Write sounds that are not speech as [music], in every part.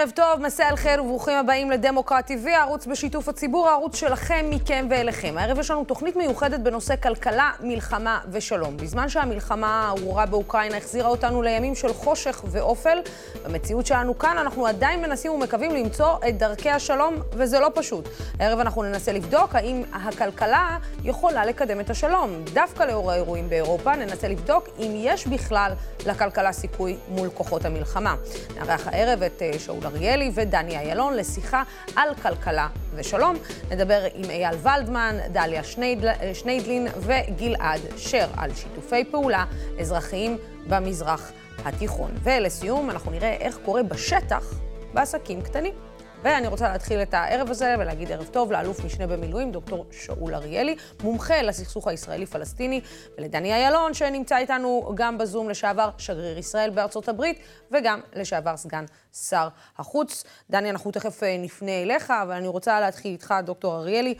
ערב טוב, מסע אל חיר וברוכים הבאים לדמוקרט TV, הערוץ בשיתוף הציבור, הערוץ שלכם, מכם ואליכם. הערב יש לנו תוכנית מיוחדת בנושא כלכלה, מלחמה ושלום. בזמן שהמלחמה הארורה באוקראינה החזירה אותנו לימים של חושך ואופל, במציאות שלנו כאן אנחנו עדיין מנסים ומקווים למצוא את דרכי השלום, וזה לא פשוט. הערב אנחנו ננסה לבדוק האם הכלכלה יכולה לקדם את השלום. דווקא לאור האירועים באירופה, ננסה לבדוק אם יש בכלל לכלכלה סיכוי מול כוחות המלחמה. נארח הערב את אה, שאול אריאלי ודני אילון לשיחה על כלכלה ושלום. נדבר עם אייל ולדמן, דליה שניידל, שניידלין וגלעד שר על שיתופי פעולה אזרחיים במזרח התיכון. ולסיום, אנחנו נראה איך קורה בשטח בעסקים קטנים. ואני רוצה להתחיל את הערב הזה ולהגיד ערב טוב לאלוף משנה במילואים, דוקטור שאול אריאלי, מומחה לסכסוך הישראלי-פלסטיני, ולדני אילון, שנמצא איתנו גם בזום, לשעבר שגריר ישראל בארצות הברית, וגם לשעבר סגן שר החוץ. דני, אנחנו תכף אה, נפנה אליך, אבל אני רוצה להתחיל איתך, דוקטור אריאלי.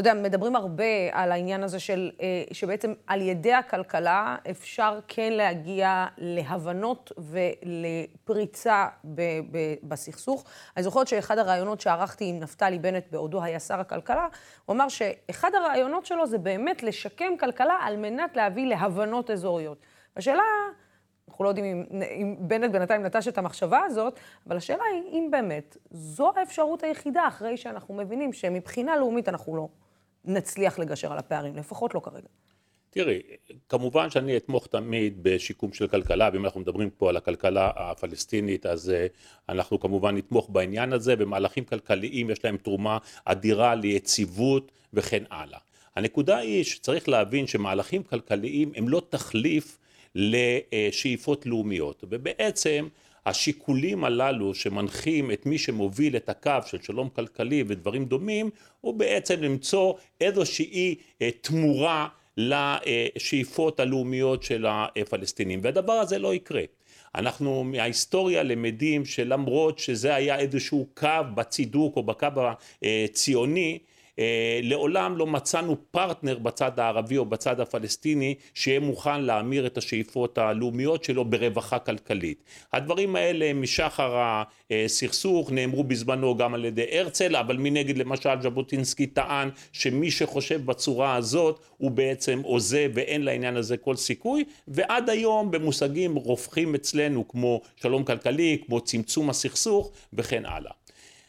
אתה יודע, מדברים הרבה על העניין הזה של, אה, שבעצם על ידי הכלכלה אפשר כן להגיע להבנות ולפריצה ב, ב, בסכסוך. אני זוכרת שאחד הרעיונות שערכתי עם נפתלי בנט בעודו היה שר הכלכלה, הוא אמר שאחד הרעיונות שלו זה באמת לשקם כלכלה על מנת להביא להבנות אזוריות. השאלה... אנחנו לא יודעים אם, אם בנט בינתיים נטש את המחשבה הזאת, אבל השאלה היא אם באמת זו האפשרות היחידה, אחרי שאנחנו מבינים שמבחינה לאומית אנחנו לא נצליח לגשר על הפערים, לפחות לא כרגע. תראי, כמובן שאני אתמוך תמיד בשיקום של כלכלה, ואם אנחנו מדברים פה על הכלכלה הפלסטינית, אז אה, אנחנו כמובן נתמוך בעניין הזה, ומהלכים כלכליים יש להם תרומה אדירה ליציבות וכן הלאה. הנקודה היא שצריך להבין שמהלכים כלכליים הם לא תחליף לשאיפות לאומיות, ובעצם השיקולים הללו שמנחים את מי שמוביל את הקו של שלום כלכלי ודברים דומים, הוא בעצם למצוא איזושהי אה, תמורה לשאיפות הלאומיות של הפלסטינים, והדבר הזה לא יקרה. אנחנו מההיסטוריה למדים שלמרות שזה היה איזשהו קו בצידוק או בקו הציוני, אה, לעולם לא מצאנו פרטנר בצד הערבי או בצד הפלסטיני שיהיה מוכן להמיר את השאיפות הלאומיות שלו ברווחה כלכלית. הדברים האלה משחר הסכסוך נאמרו בזמנו גם על ידי הרצל, אבל מנגד למשל ז'בוטינסקי טען שמי שחושב בצורה הזאת הוא בעצם עוזב ואין לעניין הזה כל סיכוי, ועד היום במושגים רופחים אצלנו כמו שלום כלכלי, כמו צמצום הסכסוך וכן הלאה.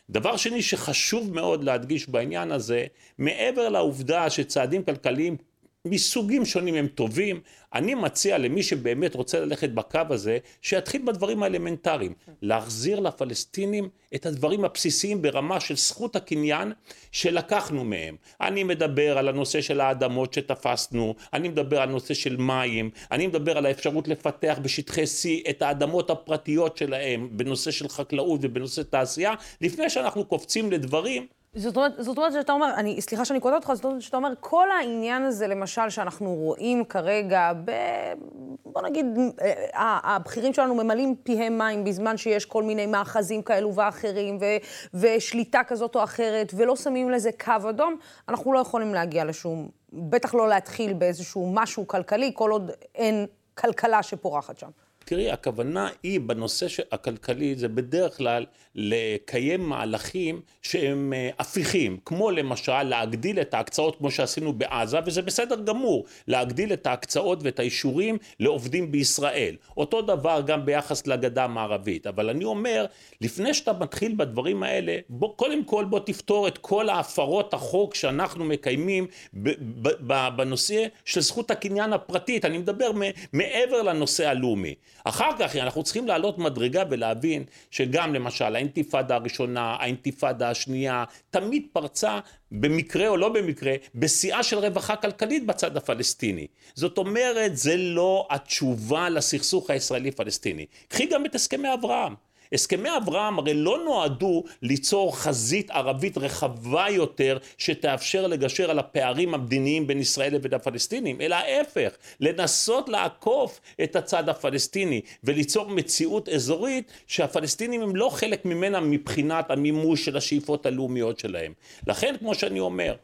דבר שני שחשוב מאוד להדגיש בעניין הזה, מעבר לעובדה שצעדים כלכליים מסוגים שונים הם טובים, אני מציע למי שבאמת רוצה ללכת בקו הזה, שיתחיל בדברים האלמנטריים. להחזיר לפלסטינים את הדברים הבסיסיים ברמה של זכות הקניין שלקחנו מהם. אני מדבר על הנושא של האדמות שתפסנו, אני מדבר על נושא של מים, אני מדבר על האפשרות לפתח בשטחי C את האדמות הפרטיות שלהם בנושא של חקלאות ובנושא תעשייה, לפני שאנחנו קופצים לדברים זאת אומרת, זאת אומרת שאתה אומר, אני, סליחה שאני קוטעת אותך, זאת אומרת שאתה אומר, כל העניין הזה, למשל, שאנחנו רואים כרגע, ב, בוא נגיד, אה, הבכירים שלנו ממלאים פיהם מים בזמן שיש כל מיני מאחזים כאלו ואחרים, ו, ושליטה כזאת או אחרת, ולא שמים לזה קו אדום, אנחנו לא יכולים להגיע לשום, בטח לא להתחיל באיזשהו משהו כלכלי, כל עוד אין כלכלה שפורחת שם. תראי, הכוונה היא בנושא הכלכלי, זה בדרך כלל לקיים מהלכים שהם אה, הפיכים, כמו למשל להגדיל את ההקצאות כמו שעשינו בעזה, וזה בסדר גמור, להגדיל את ההקצאות ואת האישורים לעובדים בישראל. אותו דבר גם ביחס לגדה המערבית. אבל אני אומר, לפני שאתה מתחיל בדברים האלה, בוא, קודם כל בוא תפתור את כל ההפרות החוק שאנחנו מקיימים בנושא של זכות הקניין הפרטית. אני מדבר מעבר לנושא הלאומי. אחר כך אנחנו צריכים לעלות מדרגה ולהבין שגם למשל האינתיפאדה הראשונה, האינתיפאדה השנייה, תמיד פרצה במקרה או לא במקרה, בשיאה של רווחה כלכלית בצד הפלסטיני. זאת אומרת, זה לא התשובה לסכסוך הישראלי-פלסטיני. קחי גם את הסכמי אברהם. הסכמי אברהם הרי לא נועדו ליצור חזית ערבית רחבה יותר שתאפשר לגשר על הפערים המדיניים בין ישראל לבין הפלסטינים, אלא ההפך, לנסות לעקוף את הצד הפלסטיני וליצור מציאות אזורית שהפלסטינים הם לא חלק ממנה מבחינת המימוש של השאיפות הלאומיות שלהם. לכן, כמו שאני אומר,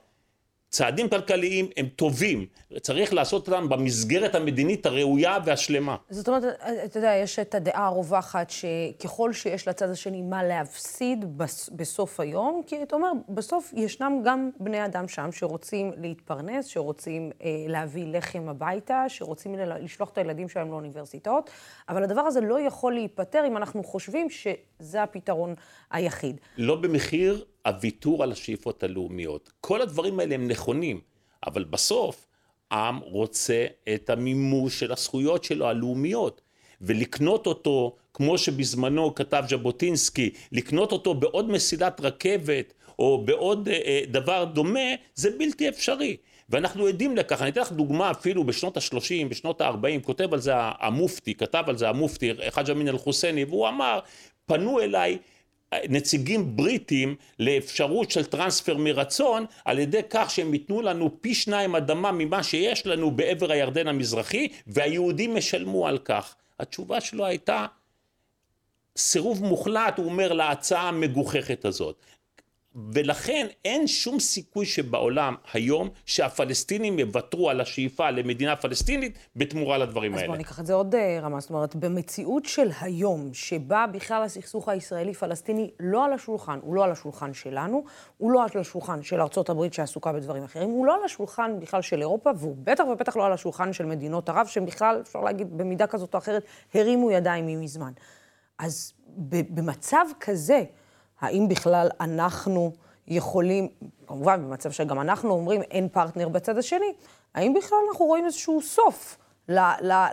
צעדים כלכליים הם טובים, צריך לעשות אותם במסגרת המדינית הראויה והשלמה. זאת אומרת, אתה יודע, יש את הדעה הרווחת שככל שיש לצד השני מה להפסיד בסוף היום, כי אתה אומר, בסוף ישנם גם בני אדם שם שרוצים להתפרנס, שרוצים אה, להביא לחם הביתה, שרוצים לשלוח את הילדים שלהם לאוניברסיטאות, אבל הדבר הזה לא יכול להיפתר אם אנחנו חושבים שזה הפתרון היחיד. לא במחיר הוויתור על השאיפות הלאומיות. כל הדברים האלה הם נכונים, אבל בסוף עם רוצה את המימוש של הזכויות שלו הלאומיות, ולקנות אותו, כמו שבזמנו כתב ז'בוטינסקי, לקנות אותו בעוד מסילת רכבת או בעוד אה, אה דבר דומה, זה בלתי אפשרי. ואנחנו עדים לכך, אני אתן לך דוגמה אפילו בשנות ה-30, בשנות ה-40, כותב על זה המופתי, כתב על זה המופתי, חאג' אמין אל-חוסייני, והוא אמר, פנו אליי נציגים בריטים לאפשרות של טרנספר מרצון על ידי כך שהם ייתנו לנו פי שניים אדמה ממה שיש לנו בעבר הירדן המזרחי והיהודים ישלמו על כך. התשובה שלו הייתה סירוב מוחלט, הוא אומר, להצעה המגוחכת הזאת. ולכן אין שום סיכוי שבעולם היום שהפלסטינים יוותרו על השאיפה למדינה פלסטינית בתמורה לדברים אז האלה. אז בואו ניקח את זה עוד אה, רמה, זאת אומרת, במציאות של היום, שבה בכלל הסכסוך הישראלי-פלסטיני לא על השולחן, הוא לא על השולחן שלנו, הוא לא על השולחן של ארה"ב שעסוקה בדברים אחרים, הוא לא על השולחן בכלל של אירופה, והוא בטח ובטח לא על השולחן של מדינות ערב, שהם בכלל, אפשר להגיד, במידה כזאת או אחרת, הרימו ידיים מזמן. אז במצב כזה, האם בכלל אנחנו יכולים, כמובן במצב שגם אנחנו אומרים אין פרטנר בצד השני, האם בכלל אנחנו רואים איזשהו סוף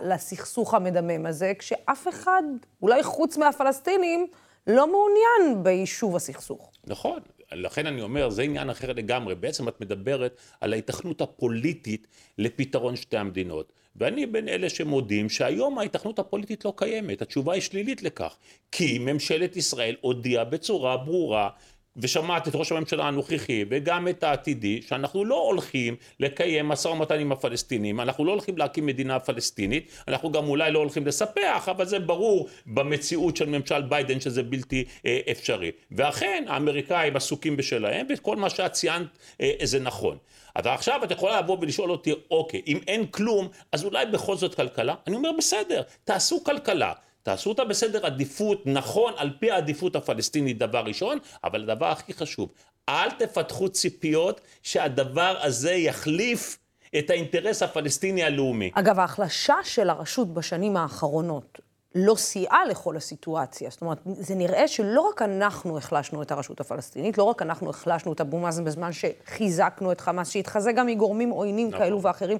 לסכסוך המדמם הזה, כשאף אחד, אולי חוץ מהפלסטינים, לא מעוניין ביישוב הסכסוך. נכון, לכן אני אומר, זה עניין אחר לגמרי. בעצם את מדברת על ההיתכנות הפוליטית לפתרון שתי המדינות. ואני בין אלה שמודים שהיום ההיתכנות הפוליטית לא קיימת. התשובה היא שלילית לכך. כי ממשלת ישראל הודיעה בצורה ברורה ושמעת את ראש הממשלה הנוכחי וגם את העתידי שאנחנו לא הולכים לקיים משא ומתן עם הפלסטינים, אנחנו לא הולכים להקים מדינה פלסטינית, אנחנו גם אולי לא הולכים לספח, אבל זה ברור במציאות של ממשל ביידן שזה בלתי אה, אפשרי. ואכן האמריקאים עסוקים בשלהם וכל מה שאת ציינת אה, זה נכון. אבל עכשיו את יכולה לבוא ולשאול אותי, אוקיי, אם אין כלום, אז אולי בכל זאת כלכלה? אני אומר בסדר, תעשו כלכלה. תעשו אותה בסדר עדיפות, נכון, על פי העדיפות הפלסטינית דבר ראשון, אבל הדבר הכי חשוב, אל תפתחו ציפיות שהדבר הזה יחליף את האינטרס הפלסטיני הלאומי. אגב, ההחלשה של הרשות בשנים האחרונות לא סייעה לכל הסיטואציה. זאת אומרת, זה נראה שלא רק אנחנו החלשנו את הרשות הפלסטינית, לא רק אנחנו החלשנו את אבו מאזן בזמן שחיזקנו את חמאס, שהתחזה גם מגורמים עוינים נכון. כאלו ואחרים,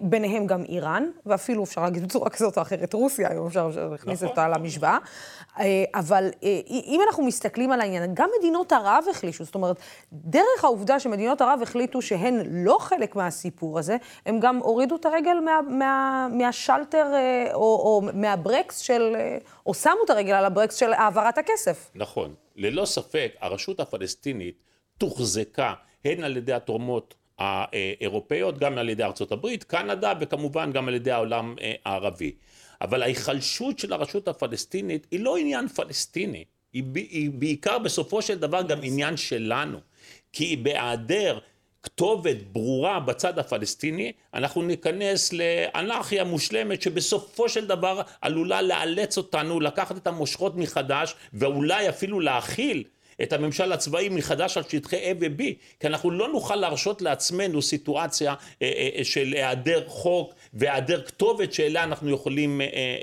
ביניהם גם איראן, ואפילו אפשר להגיד בצורה כזאת או אחרת רוסיה, היום אפשר להכניס נכון. אותה למשוואה. אה, אבל אה, אם אנחנו מסתכלים על העניין, גם מדינות ערב החלישו, זאת אומרת, דרך העובדה שמדינות ערב החליטו שהן לא חלק מהסיפור הזה, הם גם הורידו את הרגל מה, מה, מהשלטר או, או מהברקס של, או שמו את הרגל על הברקס של העברת הכסף. נכון. ללא ספק, הרשות הפלסטינית תוחזקה הן על ידי התורמות האירופאיות, גם על ידי ארצות הברית, קנדה וכמובן גם על ידי העולם אה, הערבי. אבל ההיחלשות של הרשות הפלסטינית היא לא עניין פלסטיני, היא, היא בעיקר בסופו של דבר גם עניין שלנו. כי בהיעדר כתובת ברורה בצד הפלסטיני, אנחנו ניכנס לאנרכיה מושלמת שבסופו של דבר עלולה לאלץ אותנו לקחת את המושכות מחדש ואולי אפילו להכיל את הממשל הצבאי מחדש על שטחי A ו-B, כי אנחנו לא נוכל להרשות לעצמנו סיטואציה אה, אה, אה, של היעדר חוק והיעדר כתובת שאליה אנחנו יכולים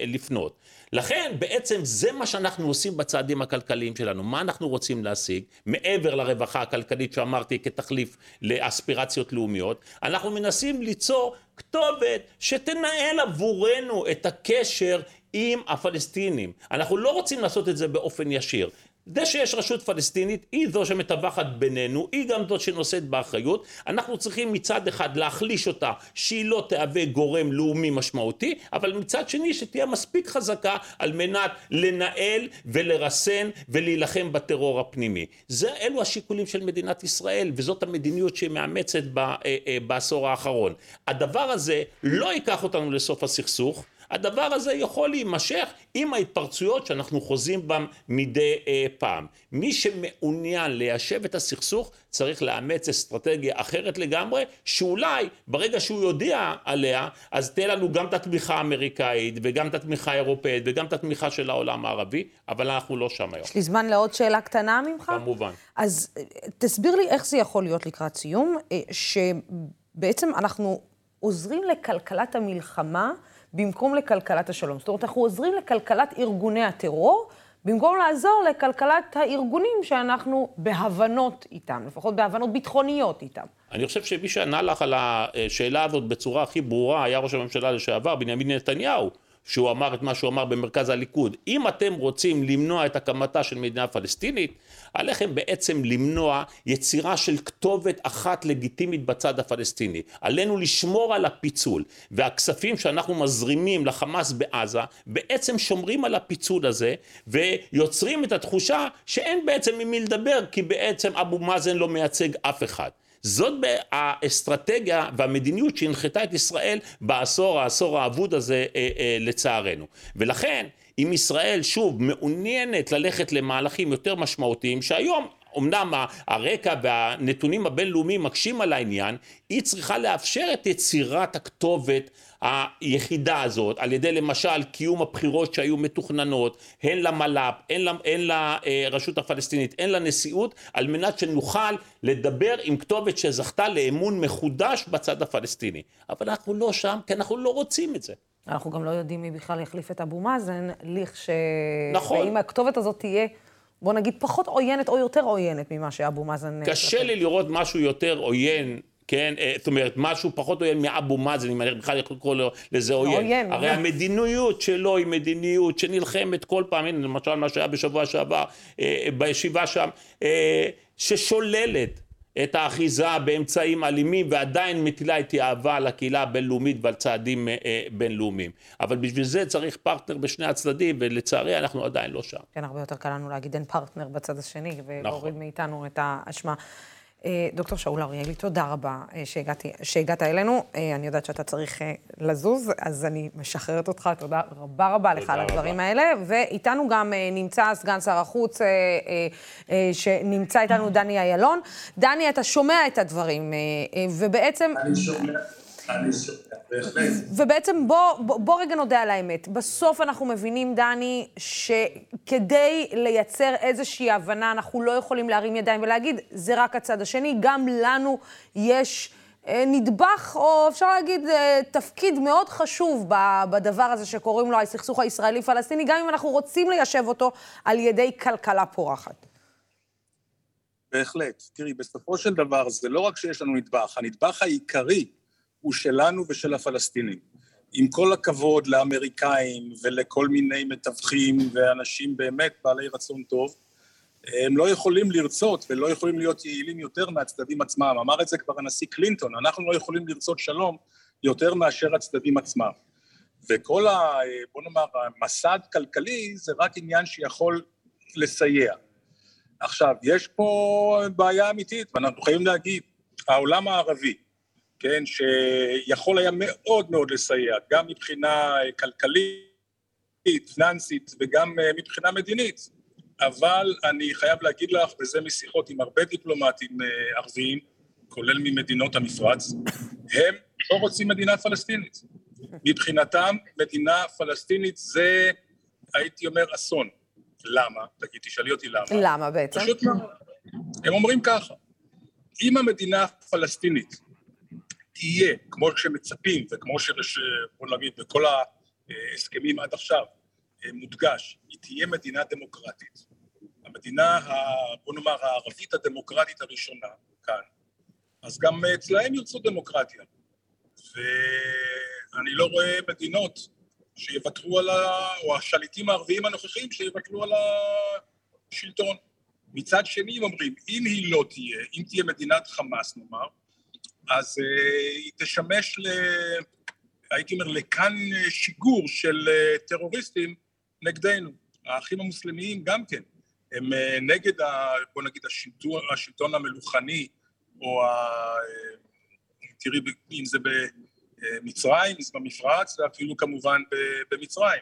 לפנות. לכן בעצם זה מה שאנחנו עושים בצעדים הכלכליים שלנו. מה אנחנו רוצים להשיג מעבר לרווחה הכלכלית שאמרתי כתחליף לאספירציות לאומיות? אנחנו מנסים ליצור כתובת שתנהל עבורנו את הקשר עם הפלסטינים. אנחנו לא רוצים לעשות את זה באופן ישיר. זה שיש רשות פלסטינית היא זו שמטווחת בינינו, היא גם זו שנושאת באחריות, אנחנו צריכים מצד אחד להחליש אותה שהיא לא תהווה גורם לאומי משמעותי, אבל מצד שני שתהיה מספיק חזקה על מנת לנהל ולרסן ולהילחם בטרור הפנימי. זה, אלו השיקולים של מדינת ישראל וזאת המדיניות שהיא מאמצת ב, אה, אה, בעשור האחרון. הדבר הזה לא ייקח אותנו לסוף הסכסוך הדבר הזה יכול להימשך עם ההתפרצויות שאנחנו חוזים בם מדי אה, פעם. מי שמעוניין ליישב את הסכסוך צריך לאמץ אסטרטגיה אחרת לגמרי, שאולי ברגע שהוא יודיע עליה, אז תהיה לנו גם את התמיכה האמריקאית וגם את התמיכה האירופאית וגם את התמיכה של העולם הערבי, אבל אנחנו לא שם היום. יש לי זמן לעוד שאלה קטנה ממך? כמובן. אז אה, תסביר לי איך זה יכול להיות לקראת סיום, אה, שבעצם אנחנו עוזרים לכלכלת המלחמה במקום לכלכלת השלום. זאת אומרת, אנחנו עוזרים לכלכלת ארגוני הטרור, במקום לעזור לכלכלת הארגונים שאנחנו בהבנות איתם, לפחות בהבנות ביטחוניות איתם. אני חושב שמי שענה לך על השאלה הזאת בצורה הכי ברורה היה ראש הממשלה לשעבר, בנימין נתניהו. שהוא אמר את מה שהוא אמר במרכז הליכוד. אם אתם רוצים למנוע את הקמתה של מדינה פלסטינית, עליכם בעצם למנוע יצירה של כתובת אחת לגיטימית בצד הפלסטיני. עלינו לשמור על הפיצול, והכספים שאנחנו מזרימים לחמאס בעזה, בעצם שומרים על הפיצול הזה, ויוצרים את התחושה שאין בעצם עם מי לדבר, כי בעצם אבו מאזן לא מייצג אף אחד. זאת האסטרטגיה והמדיניות שהנחתה את ישראל בעשור, העשור האבוד הזה אה, אה, לצערנו. ולכן, אם ישראל שוב מעוניינת ללכת למהלכים יותר משמעותיים, שהיום אמנם הרקע והנתונים הבינלאומיים מקשים על העניין, היא צריכה לאפשר את יצירת הכתובת היחידה הזאת, על ידי למשל קיום הבחירות שהיו מתוכננות, הן למל"פ, הן, הן לרשות הפלסטינית, הן לנשיאות, על מנת שנוכל לדבר עם כתובת שזכתה לאמון מחודש בצד הפלסטיני. אבל אנחנו לא שם, כי אנחנו לא רוצים את זה. אנחנו גם לא יודעים מי בכלל יחליף את אבו מאזן, לכש... נכון. ואם הכתובת הזאת תהיה... בוא נגיד, פחות עוינת או יותר עוינת ממה שאבו מאזן... אה, קשה לי לראות משהו יותר עוין כן, אה, זאת אומרת, משהו פחות עוין מאבו מאזן, אם אני בכלל יכול לקרוא לזה עוין. עוין. הרי המדיניות שלו היא מדיניות שנלחמת כל פעם, הנה למשל מה שהיה בשבוע שעבר, אה, בישיבה שם, ששוללת את האחיזה באמצעים אלימים ועדיין מטילה את יהבה על הקהילה הבינלאומית ועל צעדים אה, בינלאומיים. אבל בשביל זה צריך פרטנר בשני הצדדים, ולצערי אנחנו עדיין לא שם. כן, הרבה יותר קל לנו להגיד אין פרטנר בצד השני, ולהוריד נכון. מאיתנו את האשמה. אה, דוקטור שאול אריאלי, תודה רבה אה, שהגעתי, שהגעת אלינו. אה, אני יודעת שאתה צריך לזוז, אז אני משחררת אותך. תודה רבה רבה לך על הדברים האלה. ואיתנו גם נמצא סגן שר החוץ, שנמצא איתנו דני אילון. דני, אתה שומע את הדברים, ובעצם... אני שומע. ובעצם בוא, בוא, בוא רגע נודה על האמת. בסוף אנחנו מבינים, דני, שכדי לייצר איזושהי הבנה, אנחנו לא יכולים להרים ידיים ולהגיד, זה רק הצד השני. גם לנו יש אה, נדבך, או אפשר להגיד, אה, תפקיד מאוד חשוב בדבר הזה שקוראים לו הסכסוך הישראלי-פלסטיני, גם אם אנחנו רוצים ליישב אותו על ידי כלכלה פורחת. בהחלט. תראי, בסופו של דבר זה לא רק שיש לנו נדבך, הנדבך העיקרי הוא שלנו ושל הפלסטינים. עם כל הכבוד לאמריקאים ולכל מיני מתווכים ואנשים באמת בעלי רצון טוב, הם לא יכולים לרצות ולא יכולים להיות יעילים יותר מהצדדים עצמם. אמר את זה כבר הנשיא קלינטון, אנחנו לא יכולים לרצות שלום יותר מאשר הצדדים עצמם. וכל ה... בוא נאמר, המסד כלכלי זה רק עניין שיכול לסייע. עכשיו, יש פה בעיה אמיתית, ואנחנו חייבים להגיד, העולם הערבי, כן, שיכול היה מאוד מאוד לסייע, גם מבחינה כלכלית, פיננסית וגם אה, מבחינה מדינית, אבל אני חייב להגיד לך, וזה משיחות עם הרבה דיפלומטים אה, ערביים, כולל ממדינות המפרץ, הם לא רוצים מדינה פלסטינית. מבחינתם מדינה פלסטינית זה, הייתי אומר, אסון. למה? תגיד, תשאלי אותי למה. למה בעצם? פשוט מאוד. הם אומרים ככה, אם המדינה הפלסטינית תהיה, כמו שמצפים וכמו ש... בוא נגיד בכל ההסכמים עד עכשיו אה, מודגש, היא תהיה מדינה דמוקרטית. המדינה, ה, בוא נאמר, הערבית הדמוקרטית הראשונה כאן, אז גם אצלהם ירצו דמוקרטיה. ואני לא רואה מדינות שיוותרו על ה... או השליטים הערביים הנוכחיים שיוותרו על השלטון. מצד שני הם אומרים, אם היא לא תהיה, אם תהיה מדינת חמאס נאמר, אז uh, היא תשמש, ל, הייתי אומר, לכאן שיגור של uh, טרוריסטים נגדנו. האחים המוסלמיים גם כן, הם נגד, ה, בוא נגיד, השלטון, השלטון המלוכני, או ה, תראי, אם זה מצרים, במפרץ, ואפילו כמובן במצרים.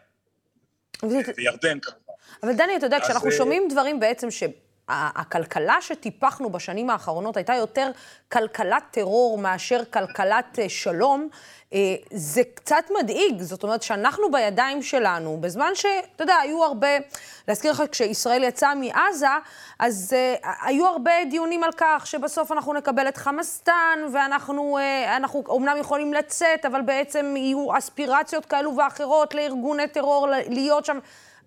וירדן כמובן. אבל דני, אתה יודע, כשאנחנו שומעים דברים בעצם ש... הכלכלה שטיפחנו בשנים האחרונות הייתה יותר כלכלת טרור מאשר כלכלת שלום. אה, זה קצת מדאיג, זאת אומרת שאנחנו בידיים שלנו, בזמן שאתה יודע, היו הרבה, להזכיר לך, כשישראל יצאה מעזה, אז uh, היו הרבה דיונים על כך שבסוף אנחנו נקבל את חמאסטן, ואנחנו uh, אומנם יכולים לצאת, אבל בעצם יהיו אספירציות כאלו ואחרות לארגוני טרור להיות שם.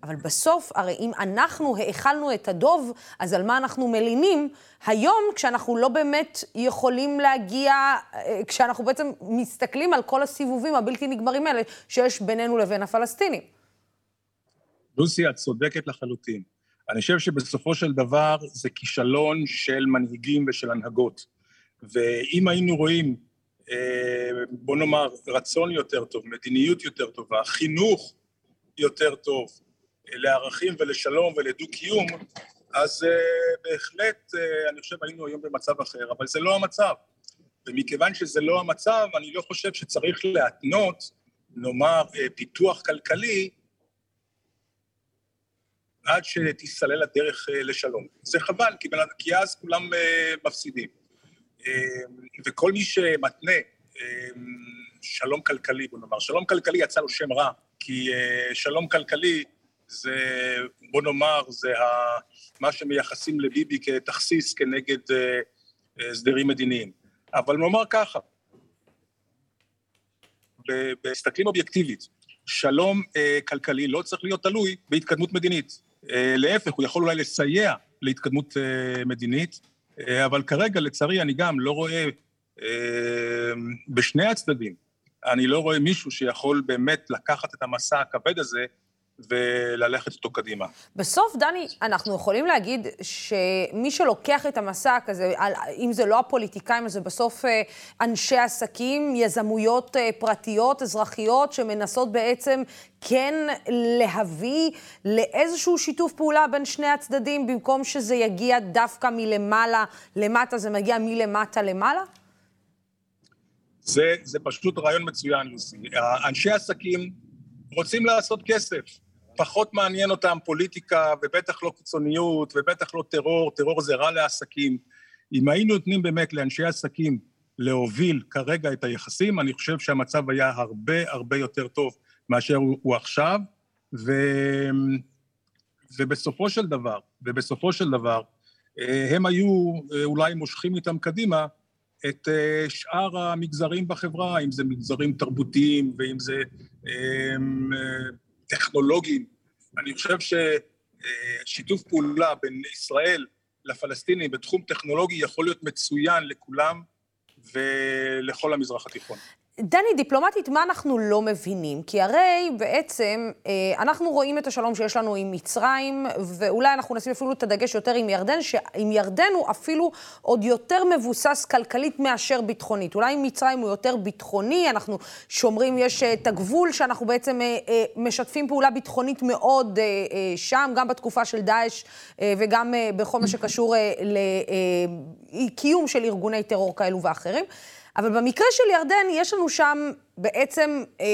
אבל בסוף, הרי אם אנחנו האכלנו את הדוב, אז על מה אנחנו מלינים? היום, כשאנחנו לא באמת יכולים להגיע, אה, כשאנחנו בעצם מסתכלים על כל הסיבובים הבלתי נגמרים האלה שיש בינינו לבין הפלסטינים. לוסי, את צודקת לחלוטין. אני חושב שבסופו של דבר זה כישלון של מנהיגים ושל הנהגות. ואם היינו רואים, אה, בוא נאמר, רצון יותר טוב, מדיניות יותר טובה, חינוך יותר טוב, לערכים ולשלום ולדו-קיום, אז uh, בהחלט uh, אני חושב היינו היום במצב אחר, אבל זה לא המצב. ומכיוון שזה לא המצב, אני לא חושב שצריך להתנות, נאמר, uh, פיתוח כלכלי עד שתיסלל הדרך uh, לשלום. זה חבל, כי, כי אז כולם uh, מפסידים. Uh, וכל מי שמתנה uh, שלום כלכלי, בוא נאמר, שלום כלכלי יצא לו שם רע, כי uh, שלום כלכלי זה, בוא נאמר, זה ה, מה שמייחסים לביבי כתכסיס כנגד uh, הסדרים מדיניים. אבל נאמר ככה, בהסתכלים אובייקטיבית, שלום uh, כלכלי לא צריך להיות תלוי בהתקדמות מדינית. Uh, להפך, הוא יכול אולי לסייע להתקדמות uh, מדינית, uh, אבל כרגע, לצערי, אני גם לא רואה uh, בשני הצדדים, אני לא רואה מישהו שיכול באמת לקחת את המסע הכבד הזה וללכת איתו קדימה. בסוף, דני, אנחנו יכולים להגיד שמי שלוקח את המסע כזה, אם זה לא הפוליטיקאים, אז זה בסוף אה, אנשי עסקים, יזמויות אה, פרטיות, אזרחיות, שמנסות בעצם כן להביא לאיזשהו שיתוף פעולה בין שני הצדדים, במקום שזה יגיע דווקא מלמעלה למטה, זה מגיע מלמטה למעלה? זה, זה פשוט רעיון מצוין, לוסי. אנשי עסקים רוצים לעשות כסף. פחות מעניין אותם פוליטיקה, ובטח לא קיצוניות, ובטח לא טרור, טרור זה רע לעסקים. אם היינו נותנים באמת לאנשי עסקים להוביל כרגע את היחסים, אני חושב שהמצב היה הרבה הרבה יותר טוב מאשר הוא, הוא עכשיו, ו... ובסופו של דבר, ובסופו של דבר, אה, הם היו אה, אולי מושכים איתם קדימה את אה, שאר המגזרים בחברה, אם זה מגזרים תרבותיים ואם זה טכנולוגיים. אני חושב ששיתוף פעולה בין ישראל לפלסטינים בתחום טכנולוגי יכול להיות מצוין לכולם ולכל המזרח התיכון. דני, דיפלומטית, מה אנחנו לא מבינים? כי הרי בעצם אה, אנחנו רואים את השלום שיש לנו עם מצרים, ואולי אנחנו נשים אפילו את הדגש יותר עם ירדן, שעם ירדן הוא אפילו עוד יותר מבוסס כלכלית מאשר ביטחונית. אולי עם מצרים הוא יותר ביטחוני, אנחנו שומרים, יש אה, את הגבול שאנחנו בעצם אה, משתפים פעולה ביטחונית מאוד שם, גם בתקופה של דאעש וגם בכל מה שקשור לקיום של ארגוני טרור כאלו ואחרים. אבל במקרה של ירדן, יש לנו שם בעצם, אה,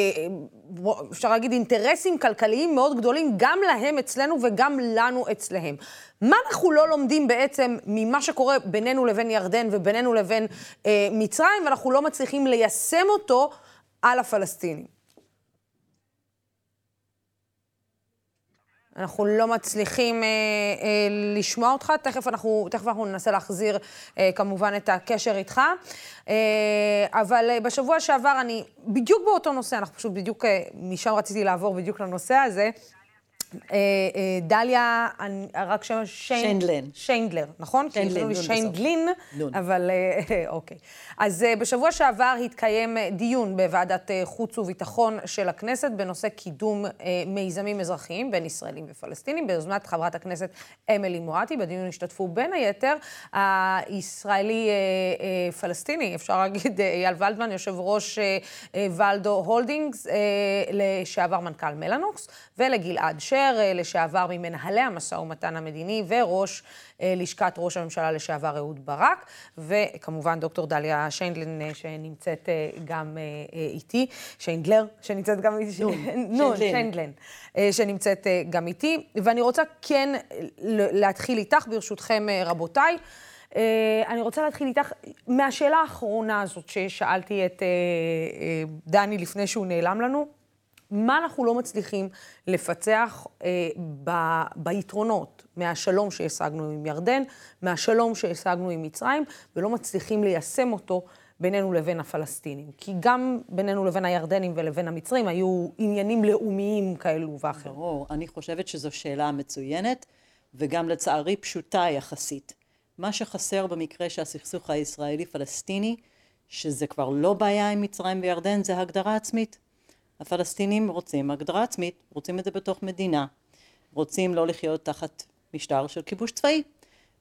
אפשר להגיד, אינטרסים כלכליים מאוד גדולים, גם להם אצלנו וגם לנו אצלהם. מה אנחנו לא לומדים בעצם ממה שקורה בינינו לבין ירדן ובינינו לבין אה, מצרים, ואנחנו לא מצליחים ליישם אותו על הפלסטינים? אנחנו לא מצליחים אה, אה, לשמוע אותך, תכף אנחנו, תכף אנחנו ננסה להחזיר אה, כמובן את הקשר איתך. אה, אבל אה, בשבוע שעבר אני, בדיוק באותו נושא, אנחנו פשוט בדיוק, אה, משם רציתי לעבור בדיוק לנושא הזה. אה, אה, דליה, רק שם שיינדלן. שיינדלר, נכון? שיינדלן, שיינדלין, אבל אה, אוקיי. אז בשבוע שעבר התקיים דיון בוועדת חוץ וביטחון של הכנסת בנושא קידום מיזמים אזרחיים בין ישראלים ופלסטינים, ביוזמת חברת הכנסת אמילי מואטי. בדיון השתתפו בין היתר הישראלי-פלסטיני, אפשר להגיד אייל ולדמן, יושב ראש ולדו הולדינגס, לשעבר מנכ"ל מלאנוקס, ולגלעד ש... אשר, אה, לשעבר ממנהלי המשא ומתן המדיני, וראש אה, לשכת ראש הממשלה לשעבר אהוד ברק, וכמובן דוקטור דליה שיינדלן, שנמצאת גם איתי, שיינדלר, שנמצאת גם איתי, נון, [laughs] שיינדלן, שנמצאת גם איתי, ואני רוצה כן להתחיל איתך, ברשותכם, רבותיי. אני רוצה להתחיל איתך מהשאלה האחרונה הזאת ששאלתי את דני לפני שהוא נעלם לנו. מה אנחנו לא מצליחים לפצח אה, ב, ביתרונות מהשלום שהשגנו עם ירדן, מהשלום שהשגנו עם מצרים, ולא מצליחים ליישם אותו בינינו לבין הפלסטינים. כי גם בינינו לבין הירדנים ולבין המצרים היו עניינים לאומיים כאלו ואחרים. ברור, אני חושבת שזו שאלה מצוינת, וגם לצערי פשוטה יחסית. מה שחסר במקרה של הסכסוך הישראלי-פלסטיני, שזה כבר לא בעיה עם מצרים וירדן, זה הגדרה עצמית. הפלסטינים רוצים הגדרה עצמית, רוצים את זה בתוך מדינה, רוצים לא לחיות תחת משטר של כיבוש צבאי.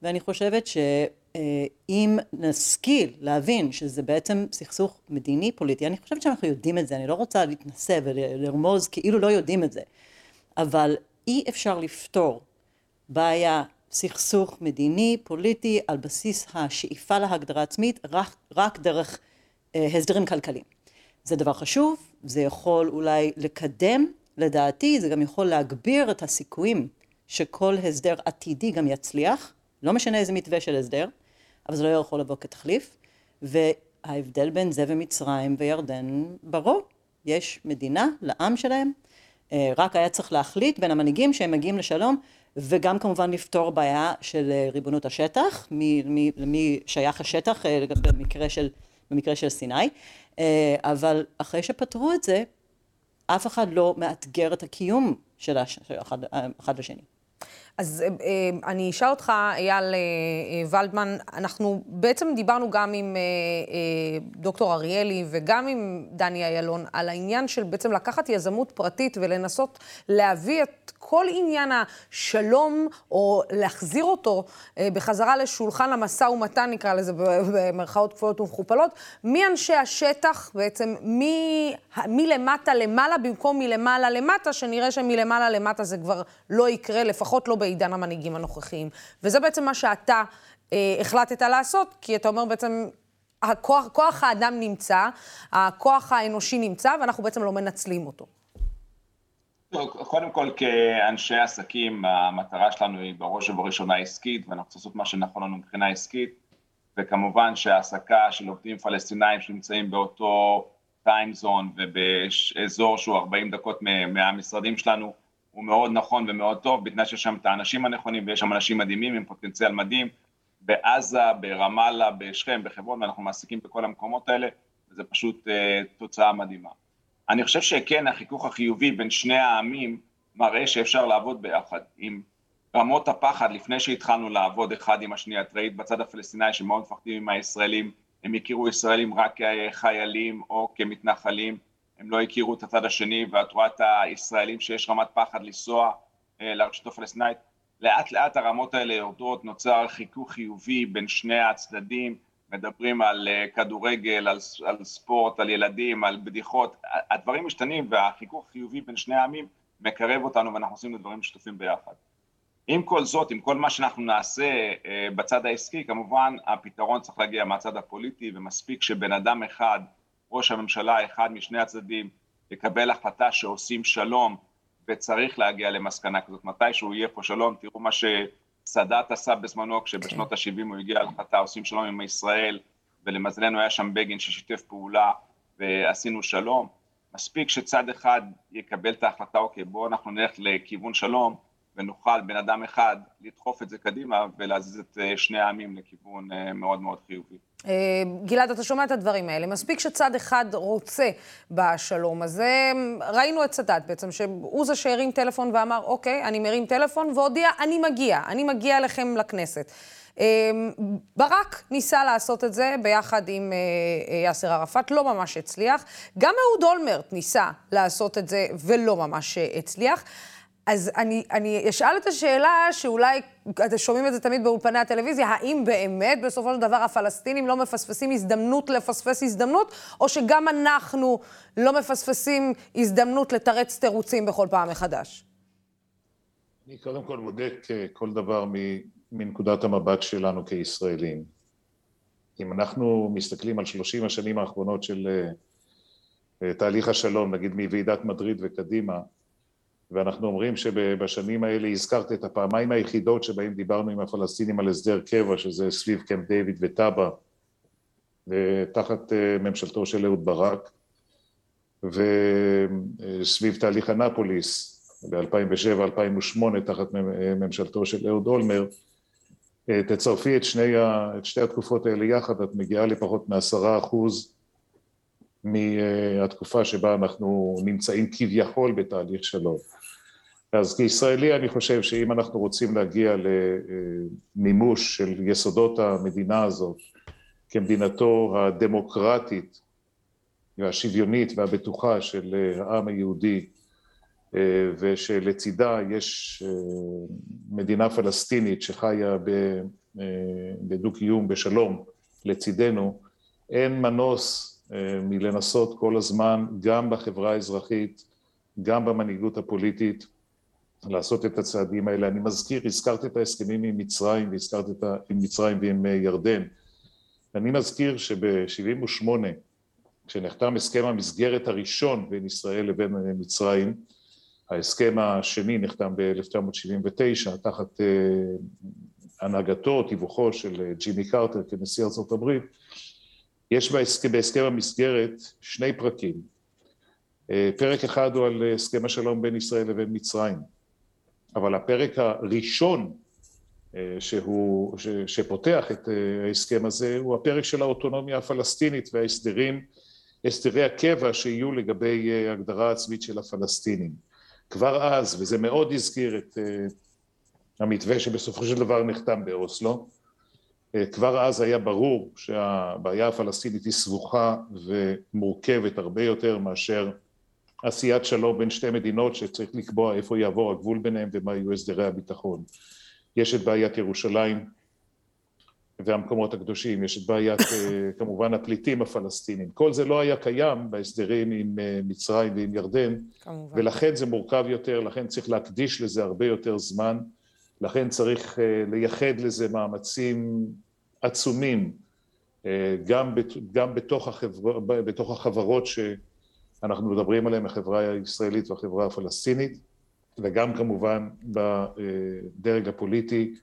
ואני חושבת שאם נשכיל להבין שזה בעצם סכסוך מדיני פוליטי, אני חושבת שאנחנו יודעים את זה, אני לא רוצה להתנשא ולרמוז כאילו לא יודעים את זה, אבל אי אפשר לפתור בעיה, סכסוך מדיני, פוליטי, על בסיס השאיפה להגדרה עצמית, רק, רק דרך אה, הסדרים כלכליים. זה דבר חשוב, זה יכול אולי לקדם, לדעתי, זה גם יכול להגביר את הסיכויים שכל הסדר עתידי גם יצליח, לא משנה איזה מתווה של הסדר, אבל זה לא יכול לבוא כתחליף, וההבדל בין זה ומצרים וירדן ברור, יש מדינה לעם שלהם, אה, רק היה צריך להחליט בין המנהיגים שהם מגיעים לשלום, וגם כמובן לפתור בעיה של אה, ריבונות השטח, מי שייך השטח אה, במקרה של, במקרה של סיני, אבל אחרי שפתרו את זה, אף אחד לא מאתגר את הקיום של אחד, אחד לשני. אז אה, אה, אני אשאל אותך, אייל ולדמן, אנחנו בעצם דיברנו גם עם דוקטור אריאלי וגם עם דני אילון על העניין של בעצם לקחת יזמות פרטית ולנסות להביא את כל עניין השלום, או להחזיר אותו אה, בחזרה לשולחן המשא ומתן, נקרא לזה במרכאות כפולות ומכופלות, מאנשי השטח, בעצם מלמטה למעלה, במקום מלמעלה למטה, שנראה שמלמעלה למטה זה כבר לא יקרה, לפחות לא בעידן המנהיגים הנוכחיים. וזה בעצם מה שאתה אה, החלטת לעשות, כי אתה אומר בעצם... הכוח, כוח האדם נמצא, הכוח האנושי נמצא, ואנחנו בעצם לא מנצלים אותו. קודם כל כאנשי עסקים המטרה שלנו היא בראש ובראשונה עסקית ואנחנו צריכים לעשות מה שנכון לנו מבחינה עסקית וכמובן שהעסקה של עובדים פלסטינאים שנמצאים באותו טיים זון ובאזור שהוא 40 דקות מהמשרדים שלנו הוא מאוד נכון ומאוד טוב בתנאי שיש שם את האנשים הנכונים ויש שם אנשים מדהימים עם פוטנציאל מדהים בעזה, ברמאללה, בשכם, בחברון ואנחנו מעסיקים בכל המקומות האלה וזה פשוט uh, תוצאה מדהימה אני חושב שכן, החיכוך החיובי בין שני העמים מראה שאפשר לעבוד ביחד. עם רמות הפחד, לפני שהתחלנו לעבוד אחד עם השני, את ראית בצד הפלסטיני שמאוד מפחדים עם הישראלים, הם הכירו ישראלים רק כחיילים או כמתנחלים, הם לא הכירו את הצד השני, ואת רואה את הישראלים שיש רמת פחד לנסוע אה, לרשות הפלסטינאית, לאט לאט הרמות האלה יורדות, נוצר חיכוך חיובי בין שני הצדדים, מדברים על אה, כדורגל, על, על ספורט, על ילדים, על בדיחות, הדברים משתנים והחיכוך החיובי בין שני העמים מקרב אותנו ואנחנו עושים את דברים משותפים ביחד. עם כל זאת, עם כל מה שאנחנו נעשה אה, בצד העסקי, כמובן הפתרון צריך להגיע מהצד הפוליטי ומספיק שבן אדם אחד, ראש הממשלה אחד משני הצדדים, יקבל החלטה שעושים שלום וצריך להגיע למסקנה כזאת. מתי שהוא יהיה פה שלום, תראו מה ש... סאדאת עשה בזמנו, כשבשנות כן. ה-70 הוא הגיע להחלטה, עושים שלום עם ישראל, ולמזלנו היה שם בגין ששיתף פעולה ועשינו שלום. מספיק שצד אחד יקבל את ההחלטה, אוקיי, בואו אנחנו נלך לכיוון שלום, ונוכל בן אדם אחד לדחוף את זה קדימה ולהזיז את אה, שני העמים לכיוון אה, מאוד מאוד חיובי. אה, גלעד, אתה שומע את הדברים האלה. מספיק שצד אחד רוצה בשלום הזה. ראינו את סאדאת בעצם, שהוא זה שהרים טלפון ואמר, אוקיי, אני מרים טלפון, והודיע, אני מגיע, אני מגיע אליכם לכנסת. ברק ניסה לעשות את זה ביחד עם יאסר ערפאת, לא ממש הצליח. גם אהוד אולמרט ניסה לעשות את זה ולא ממש הצליח. אז אני, אני אשאל את השאלה שאולי, אתם שומעים את זה תמיד באולפני הטלוויזיה, האם באמת בסופו של דבר הפלסטינים לא מפספסים הזדמנות לפספס הזדמנות, או שגם אנחנו לא מפספסים הזדמנות לתרץ תירוצים בכל פעם מחדש? אני קודם כל בודק כל דבר מנקודת המבט שלנו כישראלים. אם אנחנו מסתכלים על שלושים השנים האחרונות של אה, תהליך השלום, נגיד מוועידת מדריד וקדימה, ואנחנו אומרים שבשנים האלה הזכרת את הפעמיים היחידות שבהם דיברנו עם הפלסטינים על הסדר קבע, שזה סביב קמפ דיוויד וטאבה, תחת אה, ממשלתו של אהוד ברק, וסביב תהליך אנפוליס ב-2007-2008 תחת ממשלתו של אהוד אולמרט, אה, תצרפי את, שני את שתי התקופות האלה יחד, את מגיעה לפחות מעשרה אחוז מהתקופה שבה אנחנו נמצאים כביכול בתהליך שלום. אז כישראלי אני חושב שאם אנחנו רוצים להגיע למימוש של יסודות המדינה הזאת כמדינתו הדמוקרטית והשוויונית והבטוחה של העם היהודי ושלצידה יש מדינה פלסטינית שחיה אה, בדו-קיום, בשלום, לצידנו, אין מנוס מלנסות כל הזמן, גם בחברה האזרחית, גם במנהיגות הפוליטית, לעשות את הצעדים האלה. אני מזכיר, הזכרת את ההסכמים עם מצרים והזכרת את ה... עם מצרים ועם ירדן. אני מזכיר שב-78, כשנחתם הסכם המסגרת הראשון בין ישראל לבין מצרים, ההסכם השני נחתם ב-1979 תחת אה, הנהגתו, תיווכו של אה, ג'ימי קרטר כנשיא הברית, יש בהסכם, בהסכם המסגרת שני פרקים. אה, פרק אחד הוא על הסכם השלום בין ישראל לבין מצרים, אבל הפרק הראשון שהוא, ש, שפותח את ההסכם הזה הוא הפרק של האוטונומיה הפלסטינית וההסדרים, הסדרי הקבע שיהיו לגבי הגדרה עצמית של הפלסטינים. כבר אז, וזה מאוד הזכיר את המתווה שבסופו של דבר נחתם באוסלו, כבר אז היה ברור שהבעיה הפלסטינית היא סבוכה ומורכבת הרבה יותר מאשר עשיית שלום בין שתי מדינות שצריך לקבוע איפה יעבור הגבול ביניהם ומה יהיו הסדרי הביטחון. יש את בעיית ירושלים, והמקומות הקדושים, יש את בעיית אה, כמובן הפליטים הפלסטינים. כל זה לא היה קיים בהסדרים עם אה, מצרים ועם ירדן, כמובן. ולכן זה מורכב יותר, לכן צריך להקדיש לזה הרבה יותר זמן, לכן צריך אה, לייחד לזה מאמצים עצומים, גם, גם בתוך, החבר, בתוך החברות שאנחנו מדברים עליהן, החברה הישראלית והחברה הפלסטינית, וגם כמובן בדרג הפוליטי